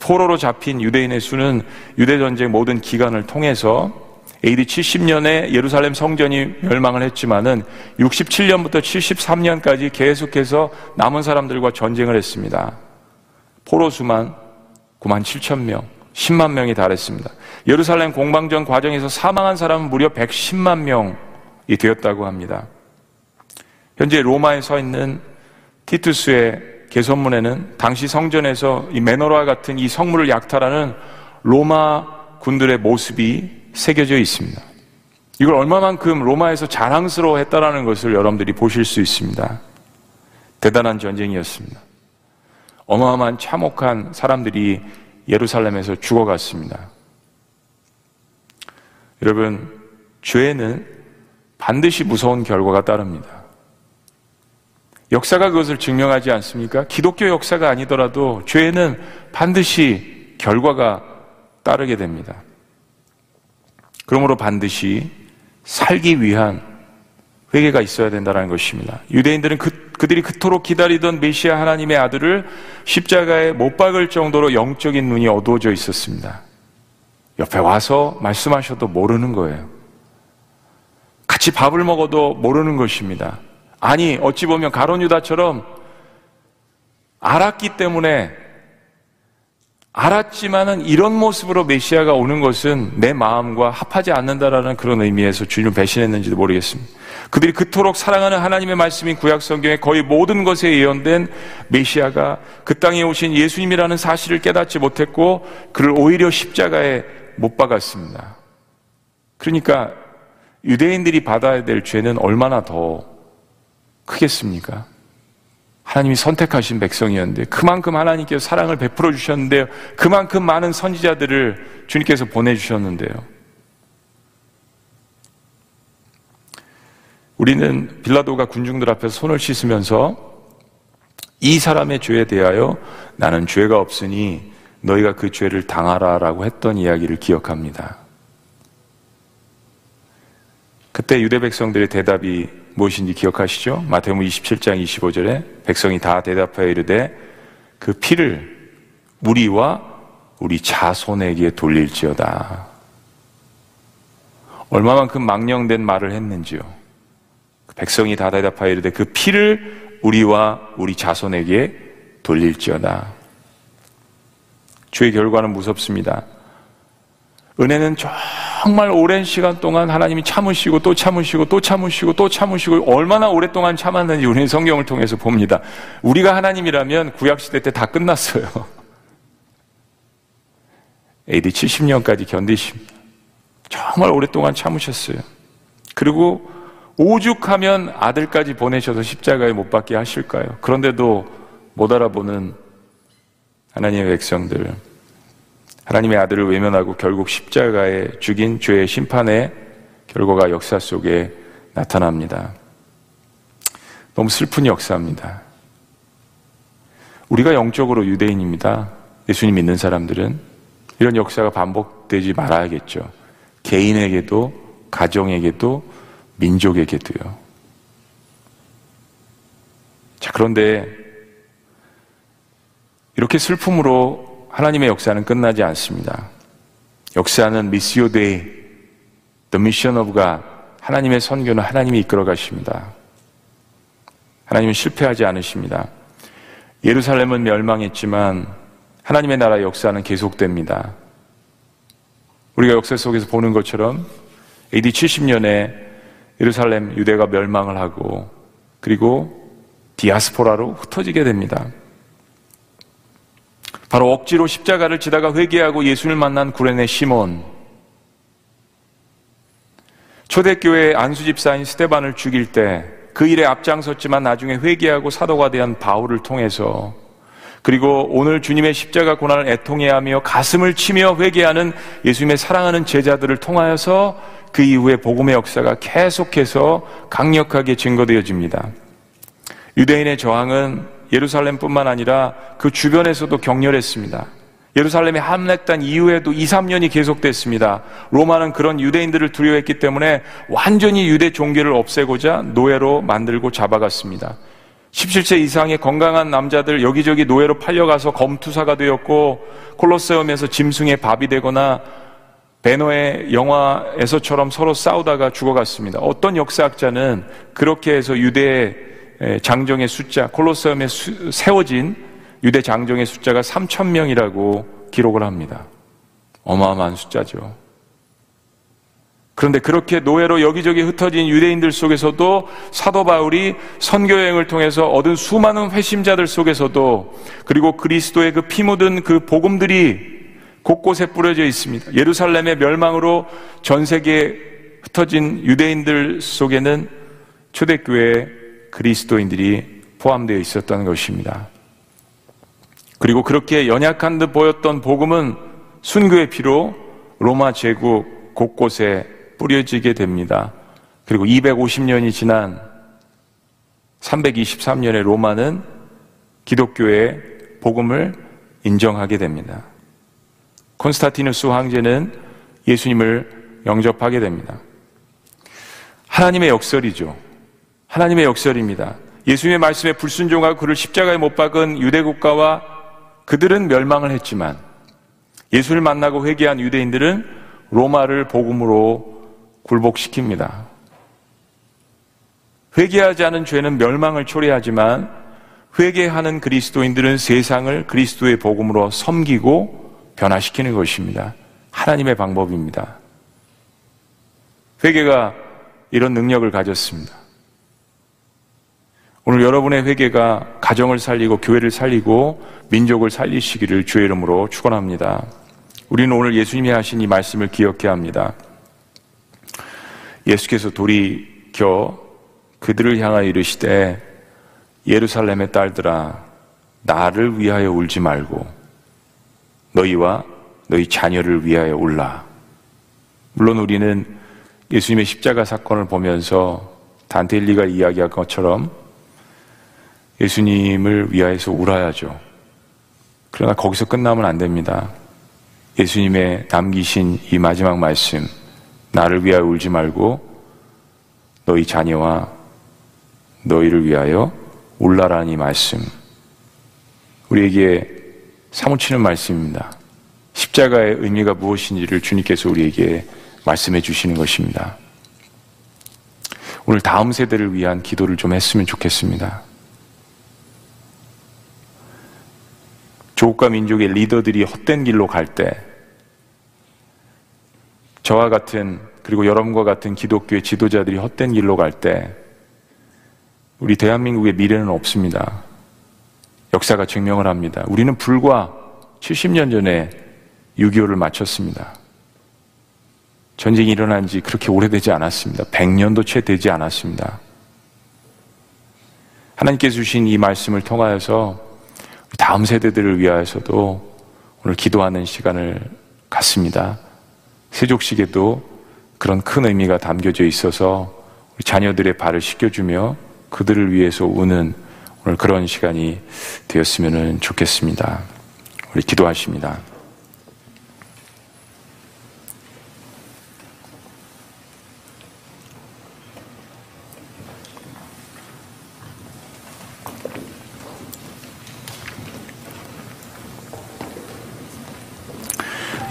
포로로 잡힌 유대인의 수는 유대 전쟁 모든 기간을 통해서 AD 70년에 예루살렘 성전이 멸망을 했지만은 67년부터 73년까지 계속해서 남은 사람들과 전쟁을 했습니다. 포로 수만 9만 7천 명. 10만 명이 달했습니다. 예루살렘 공방전 과정에서 사망한 사람은 무려 110만 명이 되었다고 합니다. 현재 로마에 서 있는 티투스의 개선문에는 당시 성전에서 이 메노라 같은 이 성물을 약탈하는 로마 군들의 모습이 새겨져 있습니다. 이걸 얼마만큼 로마에서 자랑스러워 했다라는 것을 여러분들이 보실 수 있습니다. 대단한 전쟁이었습니다. 어마어마한 참혹한 사람들이 예루살렘에서 죽어갔습니다. 여러분, 죄는 반드시 무서운 결과가 따릅니다. 역사가 그것을 증명하지 않습니까? 기독교 역사가 아니더라도 죄는 반드시 결과가 따르게 됩니다. 그러므로 반드시 살기 위한 회개가 있어야 된다는 것입니다. 유대인들은 그, 그들이 그토록 기다리던 메시아 하나님의 아들을 십자가에 못 박을 정도로 영적인 눈이 어두워져 있었습니다. 옆에 와서 말씀하셔도 모르는 거예요. 같이 밥을 먹어도 모르는 것입니다. 아니, 어찌 보면 가론 유다처럼 알았기 때문에 알았지만은 이런 모습으로 메시아가 오는 것은 내 마음과 합하지 않는다라는 그런 의미에서 주님을 배신했는지도 모르겠습니다. 그들이 그토록 사랑하는 하나님의 말씀인 구약 성경의 거의 모든 것에 예언된 메시아가 그 땅에 오신 예수님이라는 사실을 깨닫지 못했고 그를 오히려 십자가에 못 박았습니다. 그러니까 유대인들이 받아야 될 죄는 얼마나 더 크겠습니까? 하나님이 선택하신 백성이었는데 그만큼 하나님께서 사랑을 베풀어 주셨는데요. 그만큼 많은 선지자들을 주님께서 보내 주셨는데요. 우리는 빌라도가 군중들 앞에서 손을 씻으면서 이 사람의 죄에 대하여 나는 죄가 없으니 너희가 그 죄를 당하라라고 했던 이야기를 기억합니다. 그때 유대 백성들의 대답이 무엇인지 기억하시죠? 마태복음 27장 25절에 백성이 다 대답하여 이르되 그 피를 우리와 우리 자손에게 돌릴지어다. 얼마만큼 망령된 말을 했는지요. 그 백성이 다 대답하여 이르되 그 피를 우리와 우리 자손에게 돌릴지어다. 주의 결과는 무섭습니다. 은혜는 정말 오랜 시간 동안 하나님이 참으시고 또 참으시고 또 참으시고 또 참으시고 얼마나 오랫동안 참았는지 우리는 성경을 통해서 봅니다. 우리가 하나님이라면 구약시대 때 다 끝났어요. AD 70년까지 견디십니다. 정말 오랫동안 참으셨어요. 그리고 오죽하면 아들까지 보내셔서 십자가에 못 박게 하실까요? 그런데도 못 알아보는 하나님의 백성들. 하나님의 아들을 외면하고 결국 십자가에 죽인 죄의 심판의 결과가 역사 속에 나타납니다. 너무 슬픈 역사입니다. 우리가 영적으로 유대인입니다. 예수님 믿는 사람들은 이런 역사가 반복되지 말아야겠죠. 개인에게도, 가정에게도, 민족에게도요. 자, 그런데 이렇게 슬픔으로 하나님의 역사는 끝나지 않습니다. 역사는 Missio Dei, the mission of God. 하나님의 선교는 하나님이 이끌어 가십니다. 하나님은 실패하지 않으십니다. 예루살렘은 멸망했지만 하나님의 나라 역사는 계속됩니다. 우리가 역사 속에서 보는 것처럼 AD 70년에 예루살렘 유대가 멸망을 하고 그리고 디아스포라로 흩어지게 됩니다. 바로 억지로 십자가를 지다가 회개하고 예수를 만난 구레네 시몬. 초대교회 안수집사인 스테반을 죽일 때 그 일에 앞장섰지만 나중에 회개하고 사도가 된 바울을 통해서 그리고 오늘 주님의 십자가 고난을 애통해하며 가슴을 치며 회개하는 예수님의 사랑하는 제자들을 통하여서 그 이후에 복음의 역사가 계속해서 강력하게 증거되어집니다. 유대인의 저항은 예루살렘뿐만 아니라 그 주변에서도 격렬했습니다. 예루살렘에 함락단 이후에도 2, 3년이 계속됐습니다. 로마는 그런 유대인들을 두려워했기 때문에 완전히 유대 종교를 없애고자 노예로 만들고 잡아갔습니다. 17세 이상의 건강한 남자들 여기저기 노예로 팔려가서 검투사가 되었고 콜로세움에서 짐승의 밥이 되거나 베노의 영화에서처럼 서로 싸우다가 죽어갔습니다. 어떤 역사학자는 그렇게 해서 유대의 장정의 숫자, 콜로세움에 세워진 유대 장정의 숫자가 3천 명이라고 기록을 합니다. 어마어마한 숫자죠. 그런데 그렇게 노예로 여기저기 흩어진 유대인들 속에서도 사도 바울이 선교 여행을 통해서 얻은 수많은 회심자들 속에서도 그리고 그리스도의 그 피 묻은 그 복음들이 곳곳에 뿌려져 있습니다. 예루살렘의 멸망으로 전 세계에 흩어진 유대인들 속에는 초대교회 그리스도인들이 포함되어 있었던 것입니다. 그리고 그렇게 연약한 듯 보였던 복음은 순교의 피로 로마 제국 곳곳에 뿌려지게 됩니다. 그리고 250년이 지난 323년에 로마는 기독교의 복음을 인정하게 됩니다. 콘스타티누스 황제는 예수님을 영접하게 됩니다. 하나님의 역설이죠. 하나님의 역설입니다. 예수님의 말씀에 불순종하고 그를 십자가에 못 박은 유대 국가와 그들은 멸망을 했지만 예수를 만나고 회개한 유대인들은 로마를 복음으로 굴복시킵니다. 회개하지 않은 죄는 멸망을 초래하지만 회개하는 그리스도인들은 세상을 그리스도의 복음으로 섬기고 변화시키는 것입니다. 하나님의 방법입니다. 회개가 이런 능력을 가졌습니다. 오늘 여러분의 회개가 가정을 살리고 교회를 살리고 민족을 살리시기를 주의 이름으로 축원합니다. 우리는 오늘 예수님이 하신 이 말씀을 기억해야 합니다. 예수께서 돌이켜 그들을 향하여 이르시되 예루살렘의 딸들아 나를 위하여 울지 말고 너희와 너희 자녀를 위하여 울라. 물론 우리는 예수님의 십자가 사건을 보면서 단텔리가 이야기한 것처럼 예수님을 위하여서 울어야죠. 그러나 거기서 끝나면 안 됩니다. 예수님의 남기신 이 마지막 말씀, 나를 위하여 울지 말고 너희 자녀와 너희를 위하여 울라라는 이 말씀. 우리에게 사무치는 말씀입니다. 십자가의 의미가 무엇인지를 주님께서 우리에게 말씀해 주시는 것입니다. 오늘 다음 세대를 위한 기도를 좀 했으면 좋겠습니다. 조국과 민족의 리더들이 헛된 길로 갈 때, 저와 같은, 그리고 여러분과 같은 기독교의 지도자들이 헛된 길로 갈 때, 우리 대한민국의 미래는 없습니다. 역사가 증명을 합니다. 우리는 불과 70년 전에 6.25를 마쳤습니다. 전쟁이 일어난 지 그렇게 오래되지 않았습니다. 100년도 채 되지 않았습니다. 하나님께서 주신 이 말씀을 통하여서 다음 세대들을 위하여서도 오늘 기도하는 시간을 갖습니다. 세족식에도 그런 큰 의미가 담겨져 있어서 우리 자녀들의 발을 씻겨주며 그들을 위해서 우는 오늘 그런 시간이 되었으면 좋겠습니다. 우리 기도하십니다.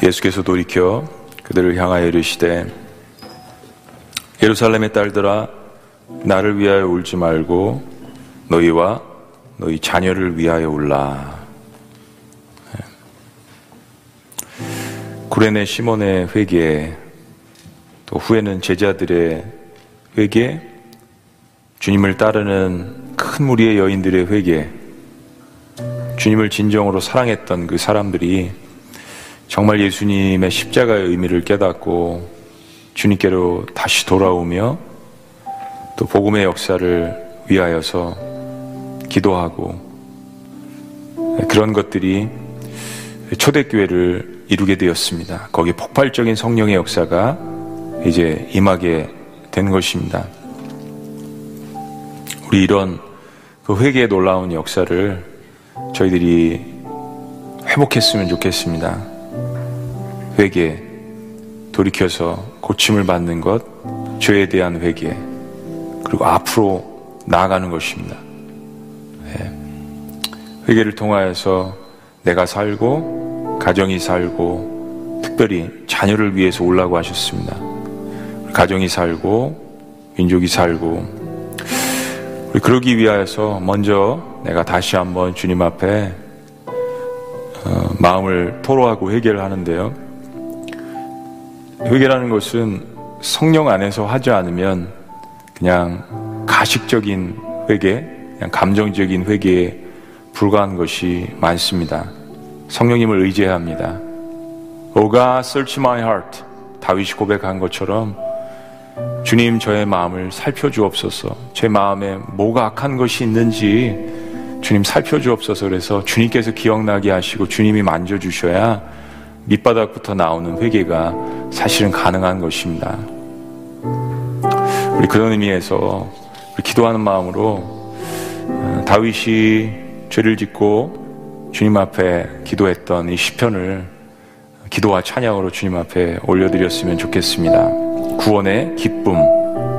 예수께서 돌이켜 그들을 향하여 이르시되 예루살렘의 딸들아 나를 위하여 울지 말고 너희와 너희 자녀를 위하여 울라. 구레네 시몬의 회개, 또 후에는 제자들의 회개, 주님을 따르는 큰 무리의 여인들의 회개, 주님을 진정으로 사랑했던 그 사람들이 정말 예수님의 십자가의 의미를 깨닫고 주님께로 다시 돌아오며 또 복음의 역사를 위하여서 기도하고 그런 것들이 초대교회를 이루게 되었습니다. 거기에 폭발적인 성령의 역사가 이제 임하게 된 것입니다. 우리 이런 그 회개의 놀라운 역사를 저희들이 회복했으면 좋겠습니다. 회개, 돌이켜서 고침을 받는 것, 죄에 대한 회개, 그리고 앞으로 나아가는 것입니다. 네. 회개를 통하여서 내가 살고, 가정이 살고, 특별히 자녀를 위해서 올라고 하셨습니다. 가정이 살고, 민족이 살고, 그러기 위하여서 먼저 내가 다시 한번 주님 앞에 어, 마음을 토로하고 회개를 하는데요. 회개라는 것은 성령 안에서 하지 않으면 그냥 가식적인 회개, 그냥 감정적인 회개에 불과한 것이 많습니다. 성령님을 의지해야 합니다. O God, search my heart. 다윗이 고백한 것처럼 주님 저의 마음을 살펴주옵소서. 제 마음에 뭐가 악한 것이 있는지 주님 살펴주옵소서. 그래서 주님께서 기억나게 하시고 주님이 만져주셔야 밑바닥부터 나오는 회개가 사실은 가능한 것입니다. 우리 그런 의미에서 우리 기도하는 마음으로 어, 다윗이 죄를 짓고 주님 앞에 기도했던 이 시편을 기도와 찬양으로 주님 앞에 올려드렸으면 좋겠습니다. 구원의 기쁨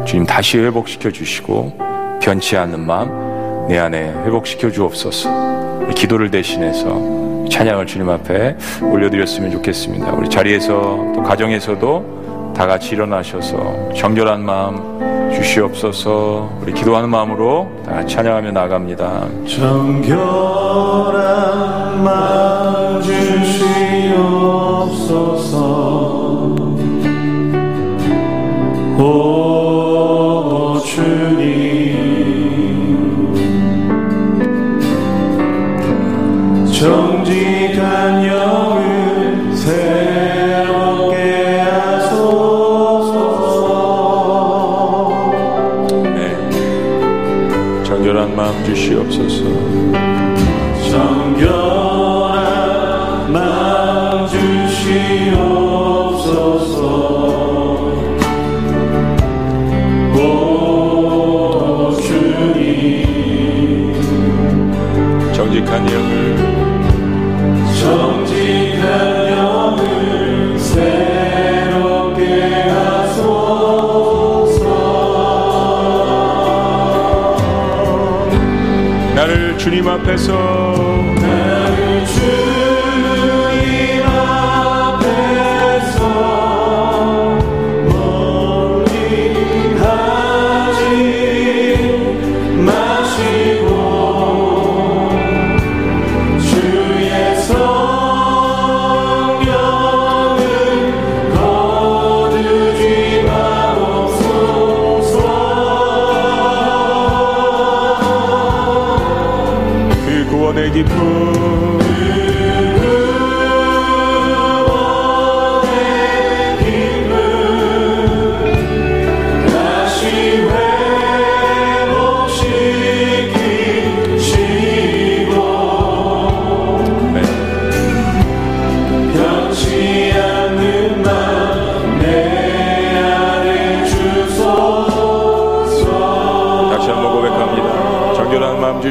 주님 다시 회복시켜 주시고 변치 않는 마음 내 안에 회복시켜 주옵소서. 기도를 대신해서 찬양을 주님 앞에 올려드렸으면 좋겠습니다. 우리 자리에서 또 가정에서도 다 같이 일어나셔서 정결한 마음 주시옵소서. 우리 기도하는 마음으로 다 찬양하며 나갑니다. 정결한 마음 주시옵소서. 정결한 마음 주시옵소서 오 주님 정직한 영을 주님 앞에서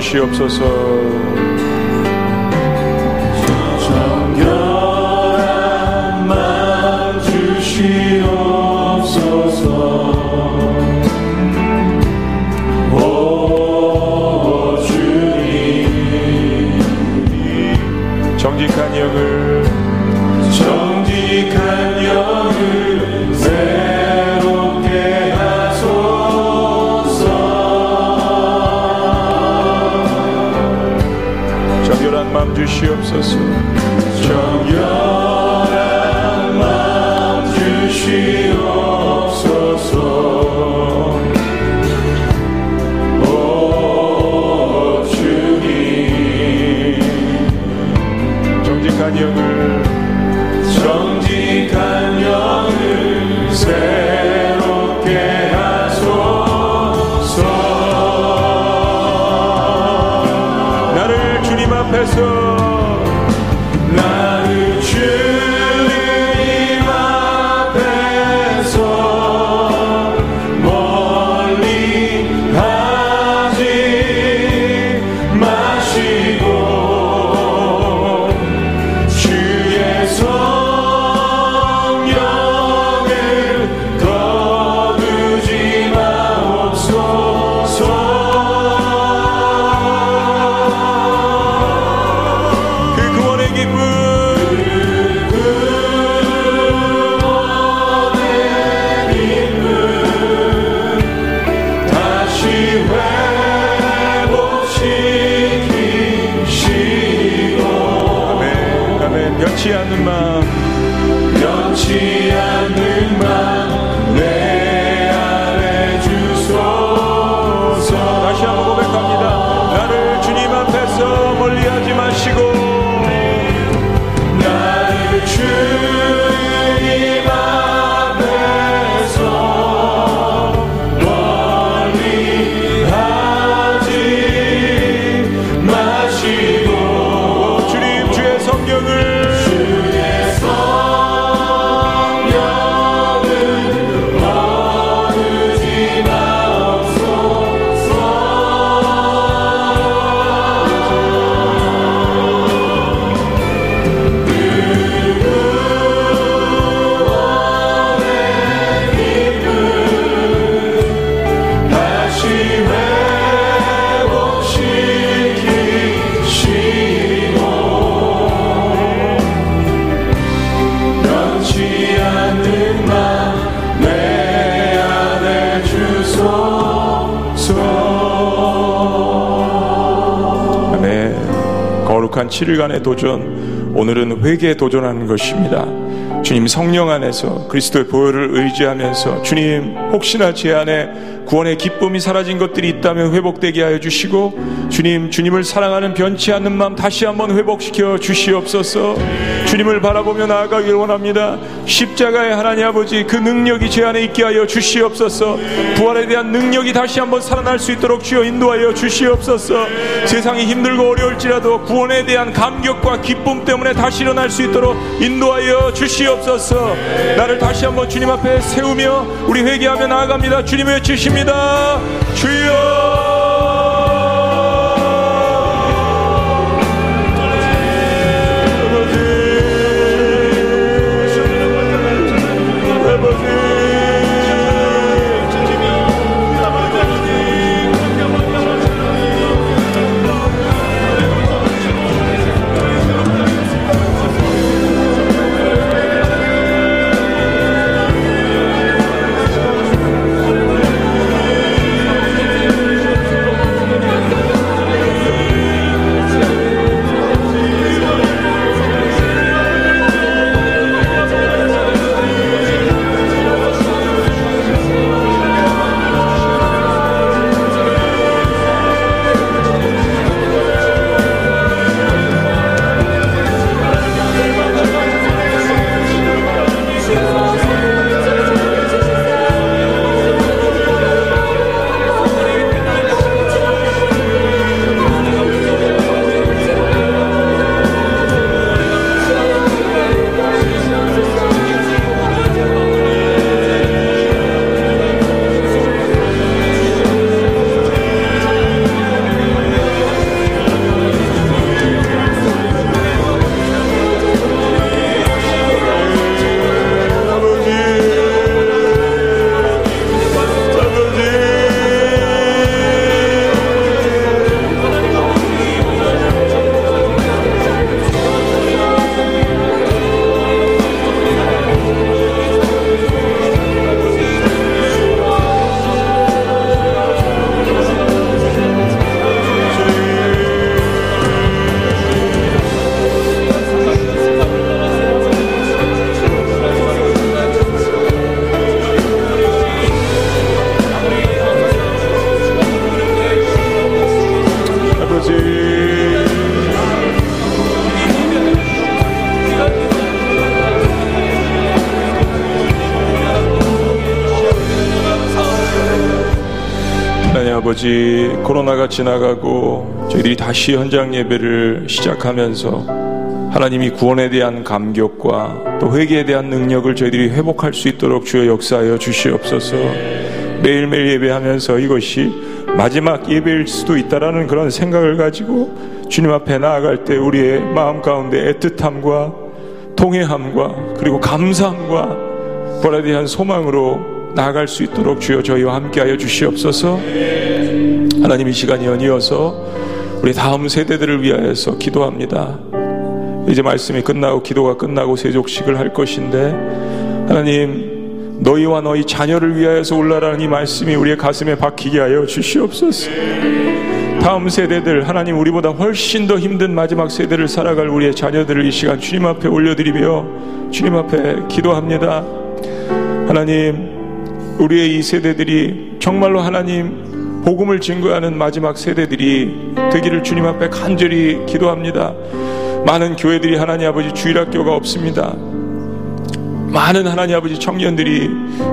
주시옵소서. 주 7일간의 도전, 오늘은 회개에 도전하는 것입니다. 주님 성령 안에서 그리스도의 보혈을 의지하면서 주님 혹시나 제 안에 구원의 기쁨이 사라진 것들이 있다면 회복되게 하여 주시고 주님 주님을 사랑하는 변치 않는 마음 다시 한번 회복시켜 주시옵소서. 주님을 바라보며 나아가길 원합니다. 십자가의 하나님 아버지 그 능력이 제 안에 있게 하여 주시옵소서. 부활에 대한 능력이 다시 한번 살아날 수 있도록 주여 인도하여 주시옵소서. 세상이 힘들고 어려울지라도 구원에 대한 감격과 기쁨 때문에 다시 일어날 수 있도록 인도하여 주시옵소서. 나를 다시 한번 주님 앞에 세우며 우리 회개하며 나아갑니다. 주님 외치십니다. 주여 아버지 코로나가 지나가고 저희들이 다시 현장 예배를 시작하면서 하나님이 구원에 대한 감격과 또 회개에 대한 능력을 저희들이 회복할 수 있도록 주여 역사하여 주시옵소서 매일매일 예배하면서 이것이 마지막 예배일 수도 있다라는 그런 생각을 가지고 주님 앞에 나아갈 때 우리의 마음 가운데 애틋함과 통회함과 그리고 감사함과 부활에 대한 소망으로 나아갈 수 있도록 주여 저희와 함께하여 주시옵소서. 하나님 이 시간이 연이어서 우리 다음 세대들을 위하여서 기도합니다. 이제 말씀이 끝나고 기도가 끝나고 세족식을 할 것인데 하나님 너희와 너희 자녀를 위하여서 올라라는 이 말씀이 우리의 가슴에 박히게 하여 주시옵소서. 다음 세대들 하나님 우리보다 훨씬 더 힘든 마지막 세대를 살아갈 우리의 자녀들을 이 시간 주님 앞에 올려드리며 주님 앞에 기도합니다. 하나님 우리의 이 세대들이 정말로 하나님 복음을 증거하는 마지막 세대들이 되기를 주님 앞에 간절히 기도합니다. 많은 교회들이 하나님 아버지 주일학교가 없습니다. 많은 하나님 아버지 청년들이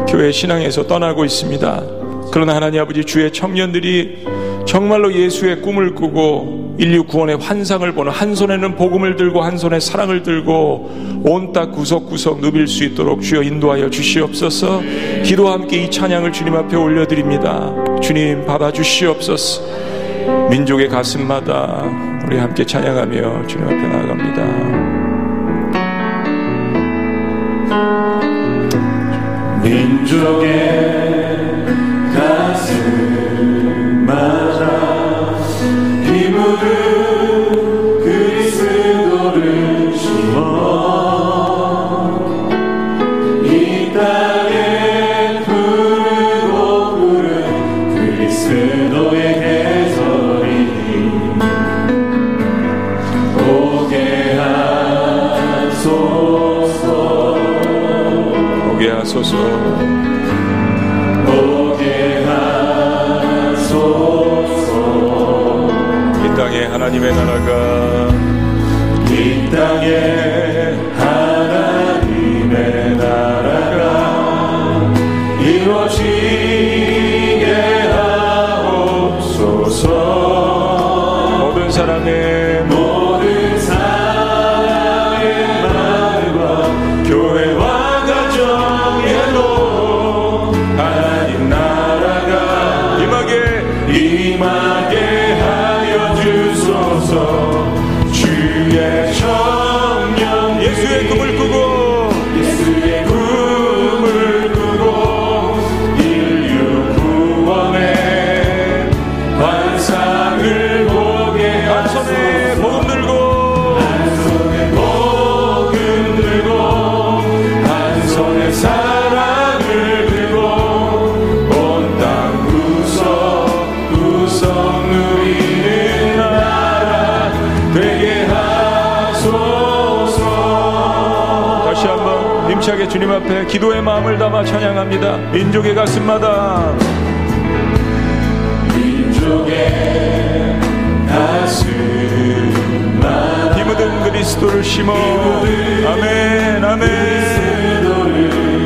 교회 신앙에서 떠나고 있습니다. 그러나 하나님 아버지 주의 청년들이 정말로 예수의 꿈을 꾸고 인류 구원의 환상을 보는 한 손에는 복음을 들고 한 손에 사랑을 들고 온 땅 구석구석 누빌 수 있도록 주여 인도하여 주시옵소서. 기도와 함께 이 찬양을 주님 앞에 올려드립니다. 주님 받아주시옵소서. 민족의 가슴마다 우리 함께 찬양하며 주님 앞에 나아갑니다. 민족의 하나님의 나라가 이 땅에 하나님의 나라가 이루어지 힘차게 주님 앞에 기도의 마음을 담아 찬양합니다. 민족의 가슴마다. 민족의 가슴만 피 묻은 그리스도를 심어. 아멘 아멘.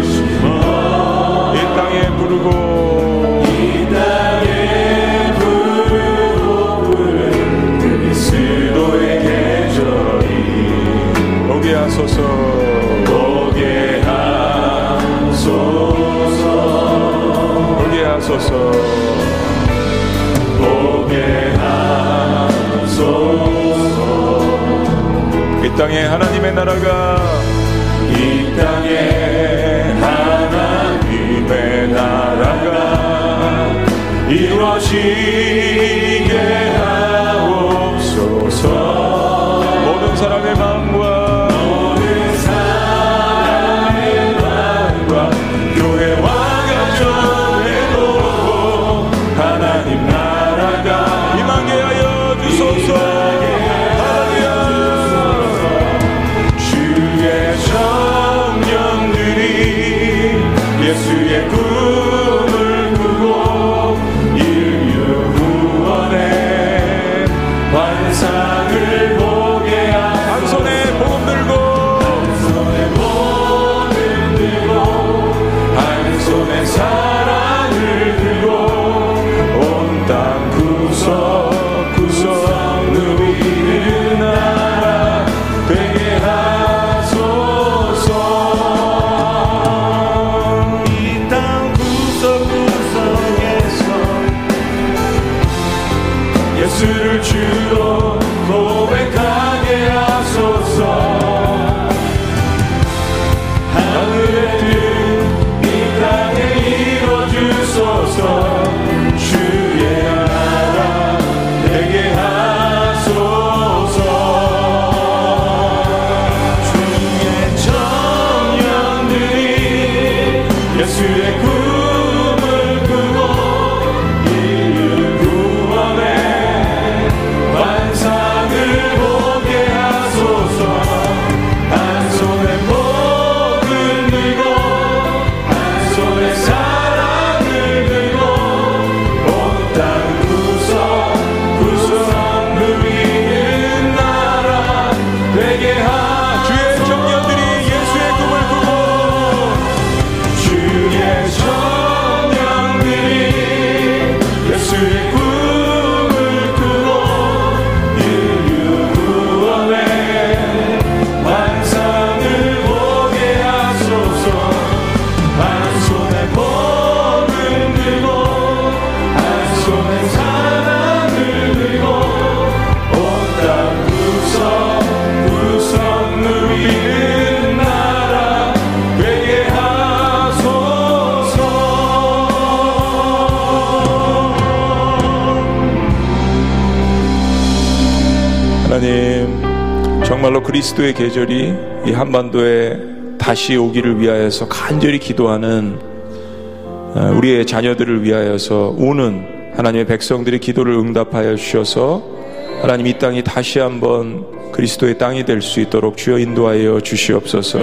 심어. 이 땅에 부르고. 이 땅에 부르고 부른 그리스도의 계절이 오게 하소서. 오게 오게 하소서. 오게 하소서. 이 땅에 하나님의 나라가 이 땅에 하나님의 나라가 이루어지 그리스도의 계절이 이 한반도에 다시 오기를 위하여서 간절히 기도하는 어, 우리의 자녀들을 위하여서 오는 하나님의 백성들의 기도를 응답하여 주셔서 하나님 이 땅이 다시 한번 그리스도의 땅이 될 수 있도록 주여 인도하여 주시옵소서.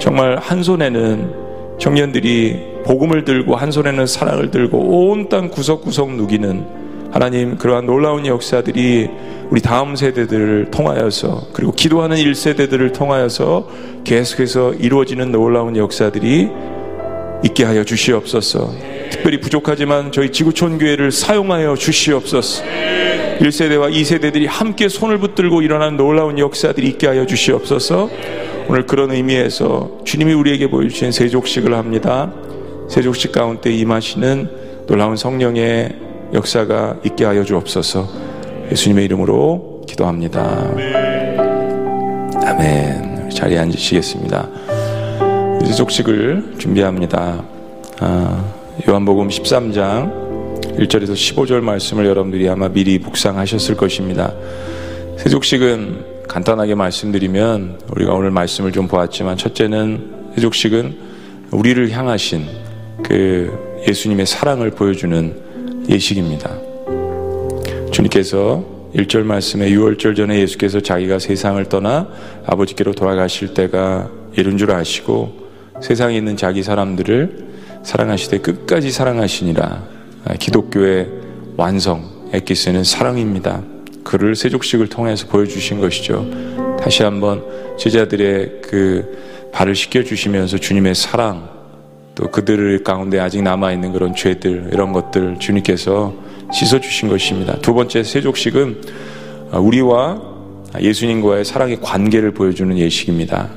정말 한 손에는 청년들이 복음을 들고 한 손에는 사랑을 들고 온 땅 구석구석 누기는 하나님 그러한 놀라운 역사들이 우리 다음 세대들을 통하여서 그리고 기도하는 1세대들을 통하여서 계속해서 이루어지는 놀라운 역사들이 있게 하여 주시옵소서. 특별히 부족하지만 저희 지구촌 교회를 사용하여 주시옵소서. 1세대와 2세대들이 함께 손을 붙들고 일어나는 놀라운 역사들이 있게 하여 주시옵소서. 오늘 그런 의미에서 주님이 우리에게 보여주신 세족식을 합니다. 세족식 가운데 임하시는 놀라운 성령의 역사가 있게 하여 주옵소서. 예수님의 이름으로 기도합니다. 아멘. 자리에 앉으시겠습니다. 세족식을 준비합니다. 아, 요한복음 13장 1절에서 15절 말씀을 여러분들이 아마 미리 묵상하셨을 것입니다. 세족식은 간단하게 말씀드리면 우리가 오늘 말씀을 좀 보았지만 첫째는 세족식은 우리를 향하신 그 예수님의 사랑을 보여주는 예식입니다. 주님께서 1절 말씀에 6월절 전에 예수께서 자기가 세상을 떠나 아버지께로 돌아가실 때가 이른 줄 아시고 세상에 있는 자기 사람들을 사랑하시되 끝까지 사랑하시니라 기독교의 완성 에키스는 사랑입니다. 그를 세족식을 통해서 보여주신 것이죠. 다시 한번 제자들의 그 발을 씻겨주시면서 주님의 사랑, 또 그들 가운데 아직 남아있는 그런 죄들, 이런 것들 주님께서 씻어주신 것입니다. 두 번째 세족식은 우리와 예수님과의 사랑의 관계를 보여주는 예식입니다.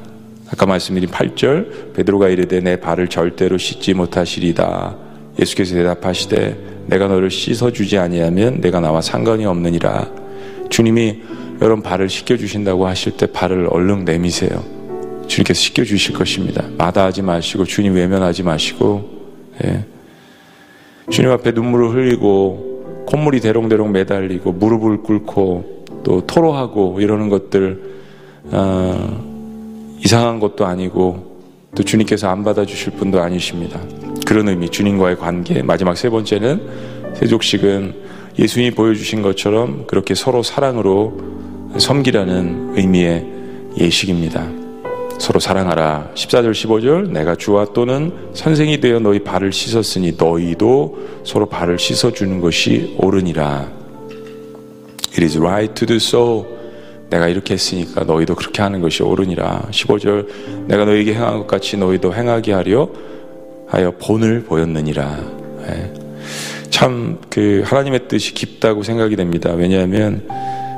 아까 말씀드린 8절, 베드로가 이르되 내 발을 절대로 씻지 못하시리다. 예수께서 대답하시되 내가 너를 씻어주지 아니하면 내가 나와 상관이 없느니라. 주님이 여러분 발을 씻겨주신다고 하실 때 발을 얼른 내미세요. 주님께서 씻겨주실 것입니다. 마다하지 마시고 주님 외면하지 마시고 예. 주님 앞에 눈물을 흘리고 콧물이 대롱대롱 매달리고 무릎을 꿇고 또 토로하고 이러는 것들 어, 이상한 것도 아니고 또 주님께서 안 받아주실 분도 아니십니다. 그런 의미 주님과의 관계 마지막 세 번째는 세족식은 예수님이 보여주신 것처럼 그렇게 서로 사랑으로 섬기라는 의미의 예식입니다. 서로 사랑하라. 14절 15절 내가 주와 또는 선생이 되어 너희 발을 씻었으니 너희도 서로 발을 씻어 주는 것이 옳으니라. It is right to do so. 내가 이렇게 했으니까 너희도 그렇게 하는 것이 옳으니라. 15절 내가 너희에게 행한 것 같이 너희도 행하게 하려 하여 본을 보였느니라. 예. 참그 하나님의 뜻이 깊다고 생각이 됩니다. 왜냐하면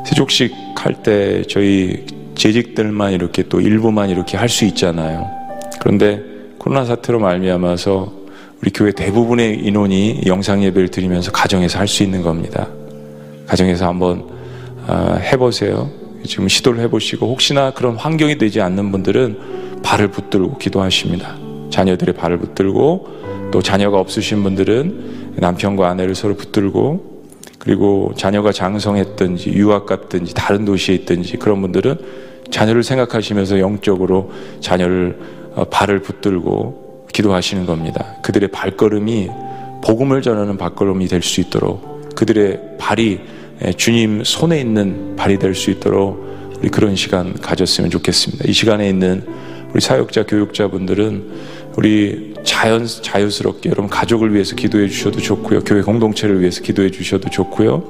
세족식 할 때 저희 재직들만 이렇게 또 일부만 이렇게 할 수 있잖아요. 그런데 코로나 사태로 말미암아서 우리 교회 대부분의 인원이 영상 예배를 드리면서 가정에서 할 수 있는 겁니다. 가정에서 한번 아, 해보세요. 지금 시도를 해보시고 혹시나 그런 환경이 되지 않는 분들은 발을 붙들고 기도하십니다. 자녀들의 발을 붙들고 또 자녀가 없으신 분들은 남편과 아내를 서로 붙들고 그리고 자녀가 장성했든지 유학 갔든지 다른 도시에 있든지 그런 분들은 자녀를 생각하시면서 영적으로 자녀를 어, 발을 붙들고 기도하시는 겁니다. 그들의 발걸음이 복음을 전하는 발걸음이 될 수 있도록 그들의 발이 주님 손에 있는 발이 될 수 있도록 우리 그런 시간 가졌으면 좋겠습니다. 이 시간에 있는 우리 사역자, 교육자분들은 우리 자연, 자유스럽게 여러분 가족을 위해서 기도해 주셔도 좋고요. 교회 공동체를 위해서 기도해 주셔도 좋고요.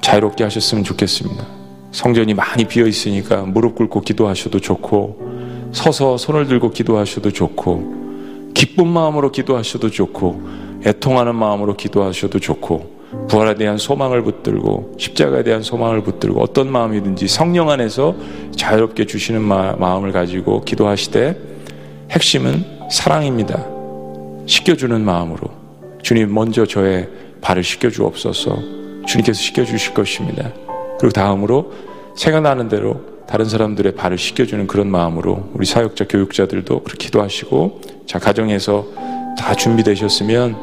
자유롭게 하셨으면 좋겠습니다. 성전이 많이 비어 있으니까 무릎 꿇고 기도하셔도 좋고, 서서 손을 들고 기도하셔도 좋고, 기쁜 마음으로 기도하셔도 좋고, 애통하는 마음으로 기도하셔도 좋고, 부활에 대한 소망을 붙들고 십자가에 대한 소망을 붙들고 어떤 마음이든지 성령 안에서 자유롭게 주시는 마, 음을 가지고 기도하시되 핵심은 사랑입니다. 씻겨주는 마음으로 주님 먼저 저의 발을 씻겨주옵소서 주님께서 씻겨주실 것입니다. 그리고 다음으로 생각나는 대로 다른 사람들의 발을 씻겨주는 그런 마음으로 우리 사역자 교육자들도 그렇게 기도하시고 자 가정에서 다 준비되셨으면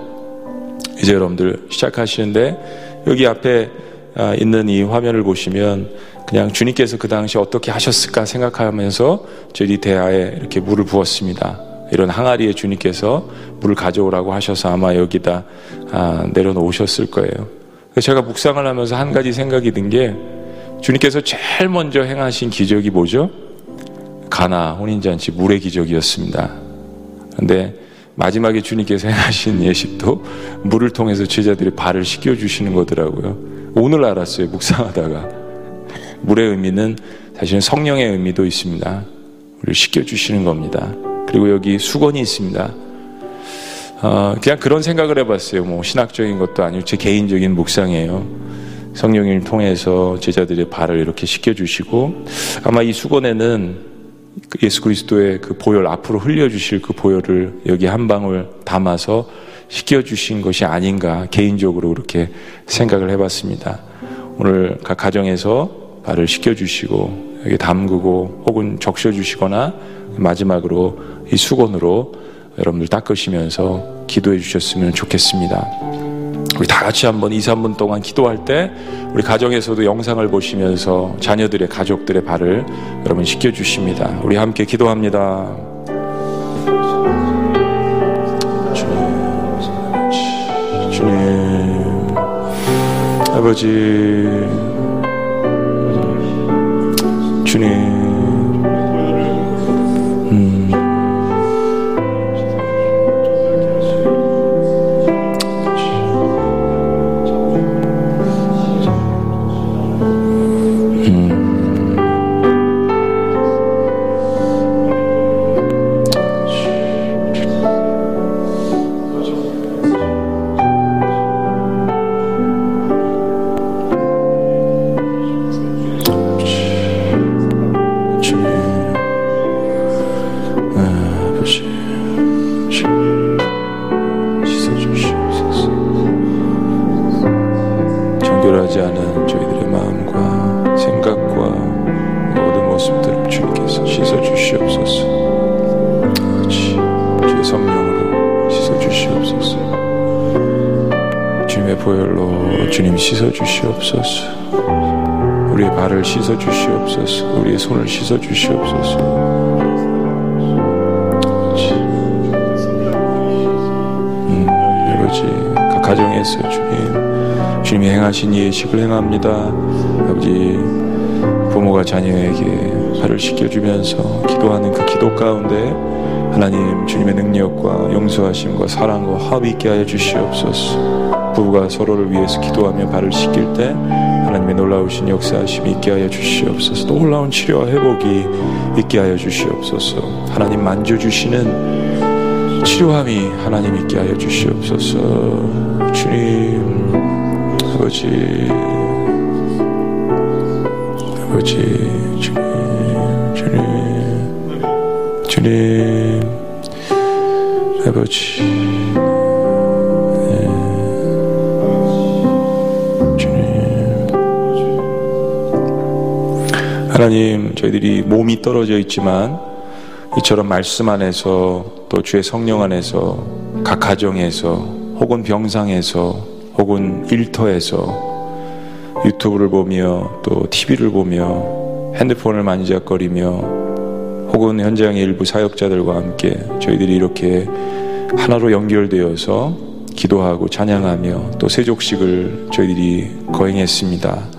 이제 여러분들 시작하시는데 여기 앞에 아, 있는 이 화면을 보시면 그냥 주님께서 그 당시 어떻게 하셨을까 생각하면서 저희 대하에 이렇게 물을 부었습니다. 이런 항아리에 주님께서 물을 가져오라고 하셔서 아마 여기다 아, 내려놓으셨을 거예요. 제가 묵상을 하면서 한 가지 생각이 든 게 주님께서 제일 먼저 행하신 기적이 뭐죠? 가나 혼인잔치 물의 기적이었습니다. 그런데 마지막에 주님께서 행하신 예식도 물을 통해서 제자들이 발을 씻겨 주시는 거더라고요. 오늘 알았어요, 묵상하다가. 물의 의미는 사실은 성령의 의미도 있습니다. 우리를 씻겨 주시는 겁니다. 그리고 여기 수건이 있습니다. 어, 그냥 그런 생각을 해봤어요. 뭐 신학적인 것도 아니고 제 개인적인 묵상이에요. 성령님을 통해서 제자들의 발을 이렇게 씻겨주시고 아마 이 수건에는 예수 그리스도의 그 보혈 앞으로 흘려주실 그 보혈을 여기 한 방울 담아서 씻겨주신 것이 아닌가 개인적으로 그렇게 생각을 해봤습니다. 오늘 각 가정에서 발을 씻겨주시고 여기 담그고 혹은 적셔주시거나 마지막으로 이 수건으로 여러분들 닦으시면서 기도해 주셨으면 좋겠습니다. 우리 다 같이 한번 2, 3분 동안 기도할 때 우리 가정에서도 영상을 보시면서 자녀들의 가족들의 발을 여러분 씻겨 주십니다. 우리 함께 기도합니다. 주님, 주님, 아버지, 씻어 주시옵소서. 음, 아버지, 각 가정에서 주님, 주님이 행하신 예식을 행합니다. 아버지, 부모가 자녀에게 발을 씻겨주면서 기도하는 그 기도 가운데 하나님 주님의 능력과 용서하심과 사랑과 합이 있게 하여 주시옵소서. 부부가 서로를 위해서 기도하며 발을 씻길 때 하나님의 놀라우신 역사하심이 있게 하여 주시옵소서. 놀라운 치료와 회복이 있게 하여 주시옵소서. 하나님 만져주시는 치료함이 하나님 있게 하여 주시옵소서. 주님, 아버지, 아버지, 주님, 주님, 주님, 아버지. 하나님, 저희들이 몸이 떨어져 있지만 이처럼 말씀 안에서 또 주의 성령 안에서 각 가정에서 혹은 병상에서 혹은 일터에서 유튜브를 보며 또 TV를 보며 핸드폰을 만지작거리며 혹은 현장의 일부 사역자들과 함께 저희들이 이렇게 하나로 연결되어서 기도하고 찬양하며 또 세족식을 저희들이 거행했습니다.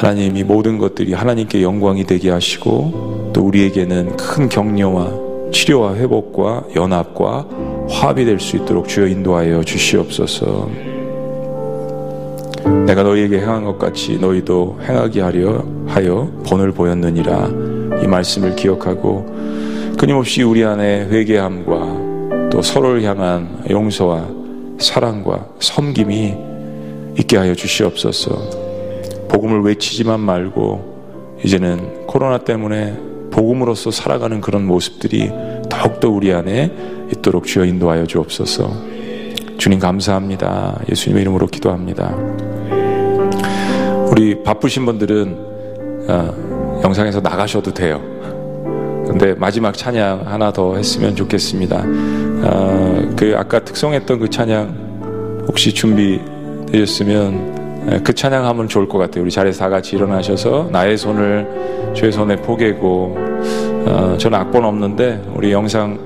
하나님 이 모든 것들이 하나님께 영광이 되게 하시고 또 우리에게는 큰 격려와 치료와 회복과 연합과 화합이 될 수 있도록 주여 인도하여 주시옵소서. 내가 너희에게 행한 것 같이 너희도 행하게 하려 하여 본을 보였느니라 이 말씀을 기억하고 끊임없이 우리 안에 회개함과 또 서로를 향한 용서와 사랑과 섬김이 있게 하여 주시옵소서. 복음을 외치지만 말고 이제는 코로나 때문에 복음으로서 살아가는 그런 모습들이 더욱더 우리 안에 있도록 주여 인도하여 주옵소서. 주님 감사합니다. 예수님의 이름으로 기도합니다. 우리 바쁘신 분들은 어, 영상에서 나가셔도 돼요. 근데 마지막 찬양 하나 더 했으면 좋겠습니다. 어, 그 아까 특성했던 그 찬양 혹시 준비되셨으면 그 찬양하면 좋을 것 같아요. 우리 자리에서 다 같이 일어나셔서 나의 손을 주의 손에 포개고 어, 저는 악본 없는데 우리 영상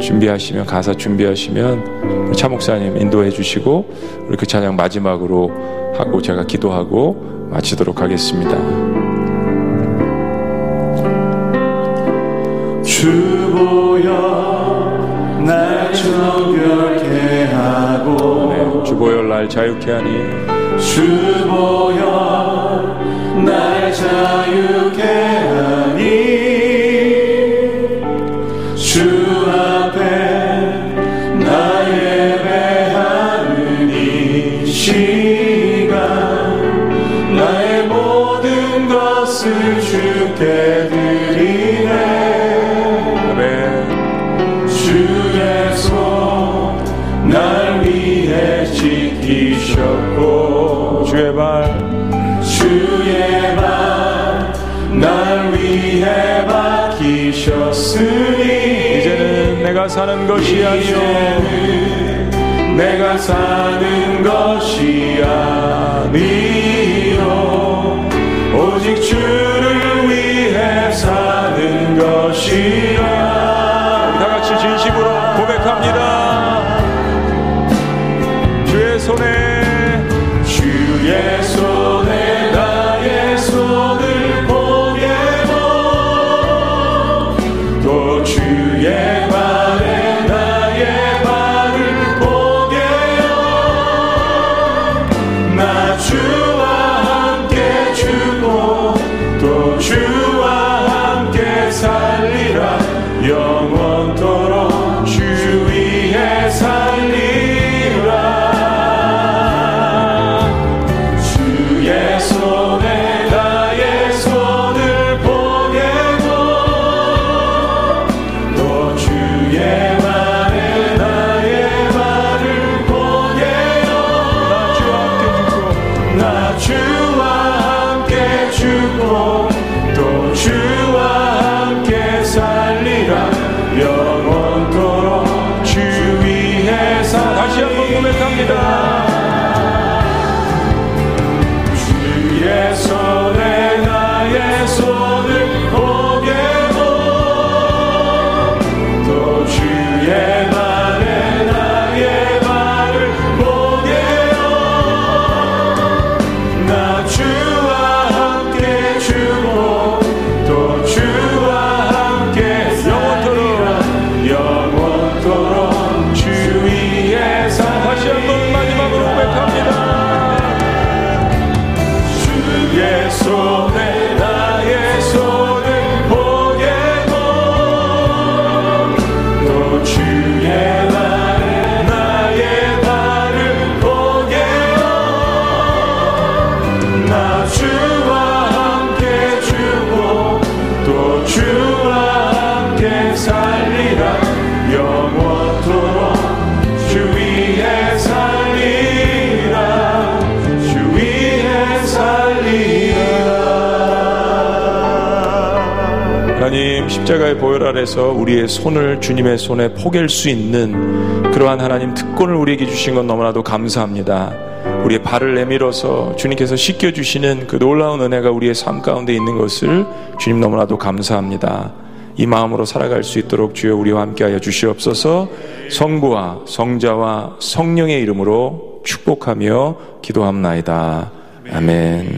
준비하시면 가사 준비하시면 우리 차 목사님 인도해 주시고 우리 그 찬양 마지막으로 하고 제가 기도하고 마치도록 하겠습니다. 주보여 날 정결케 하고 네, 주보열 날 자유케 하니 주보여 날 자유케 내가 사는 것이 아니요 내가 사는 것이 아니요 오직 주를 위해 사는 것이야 다 같이 진심으로 고백합니다. 십자가의 보혈 아래서 우리의 손을 주님의 손에 포갤 수 있는 그러한 하나님 특권을 우리에게 주신 건 너무나도 감사합니다. 우리의 발을 내밀어서 주님께서 씻겨 주시는 그 놀라운 은혜가 우리의 삶 가운데 있는 것을 주님 너무나도 감사합니다. 이 마음으로 살아갈 수 있도록 주여 우리와 함께하여 주시옵소서. 성부와 성자와 성령의 이름으로 축복하며 기도합나이다. 아멘.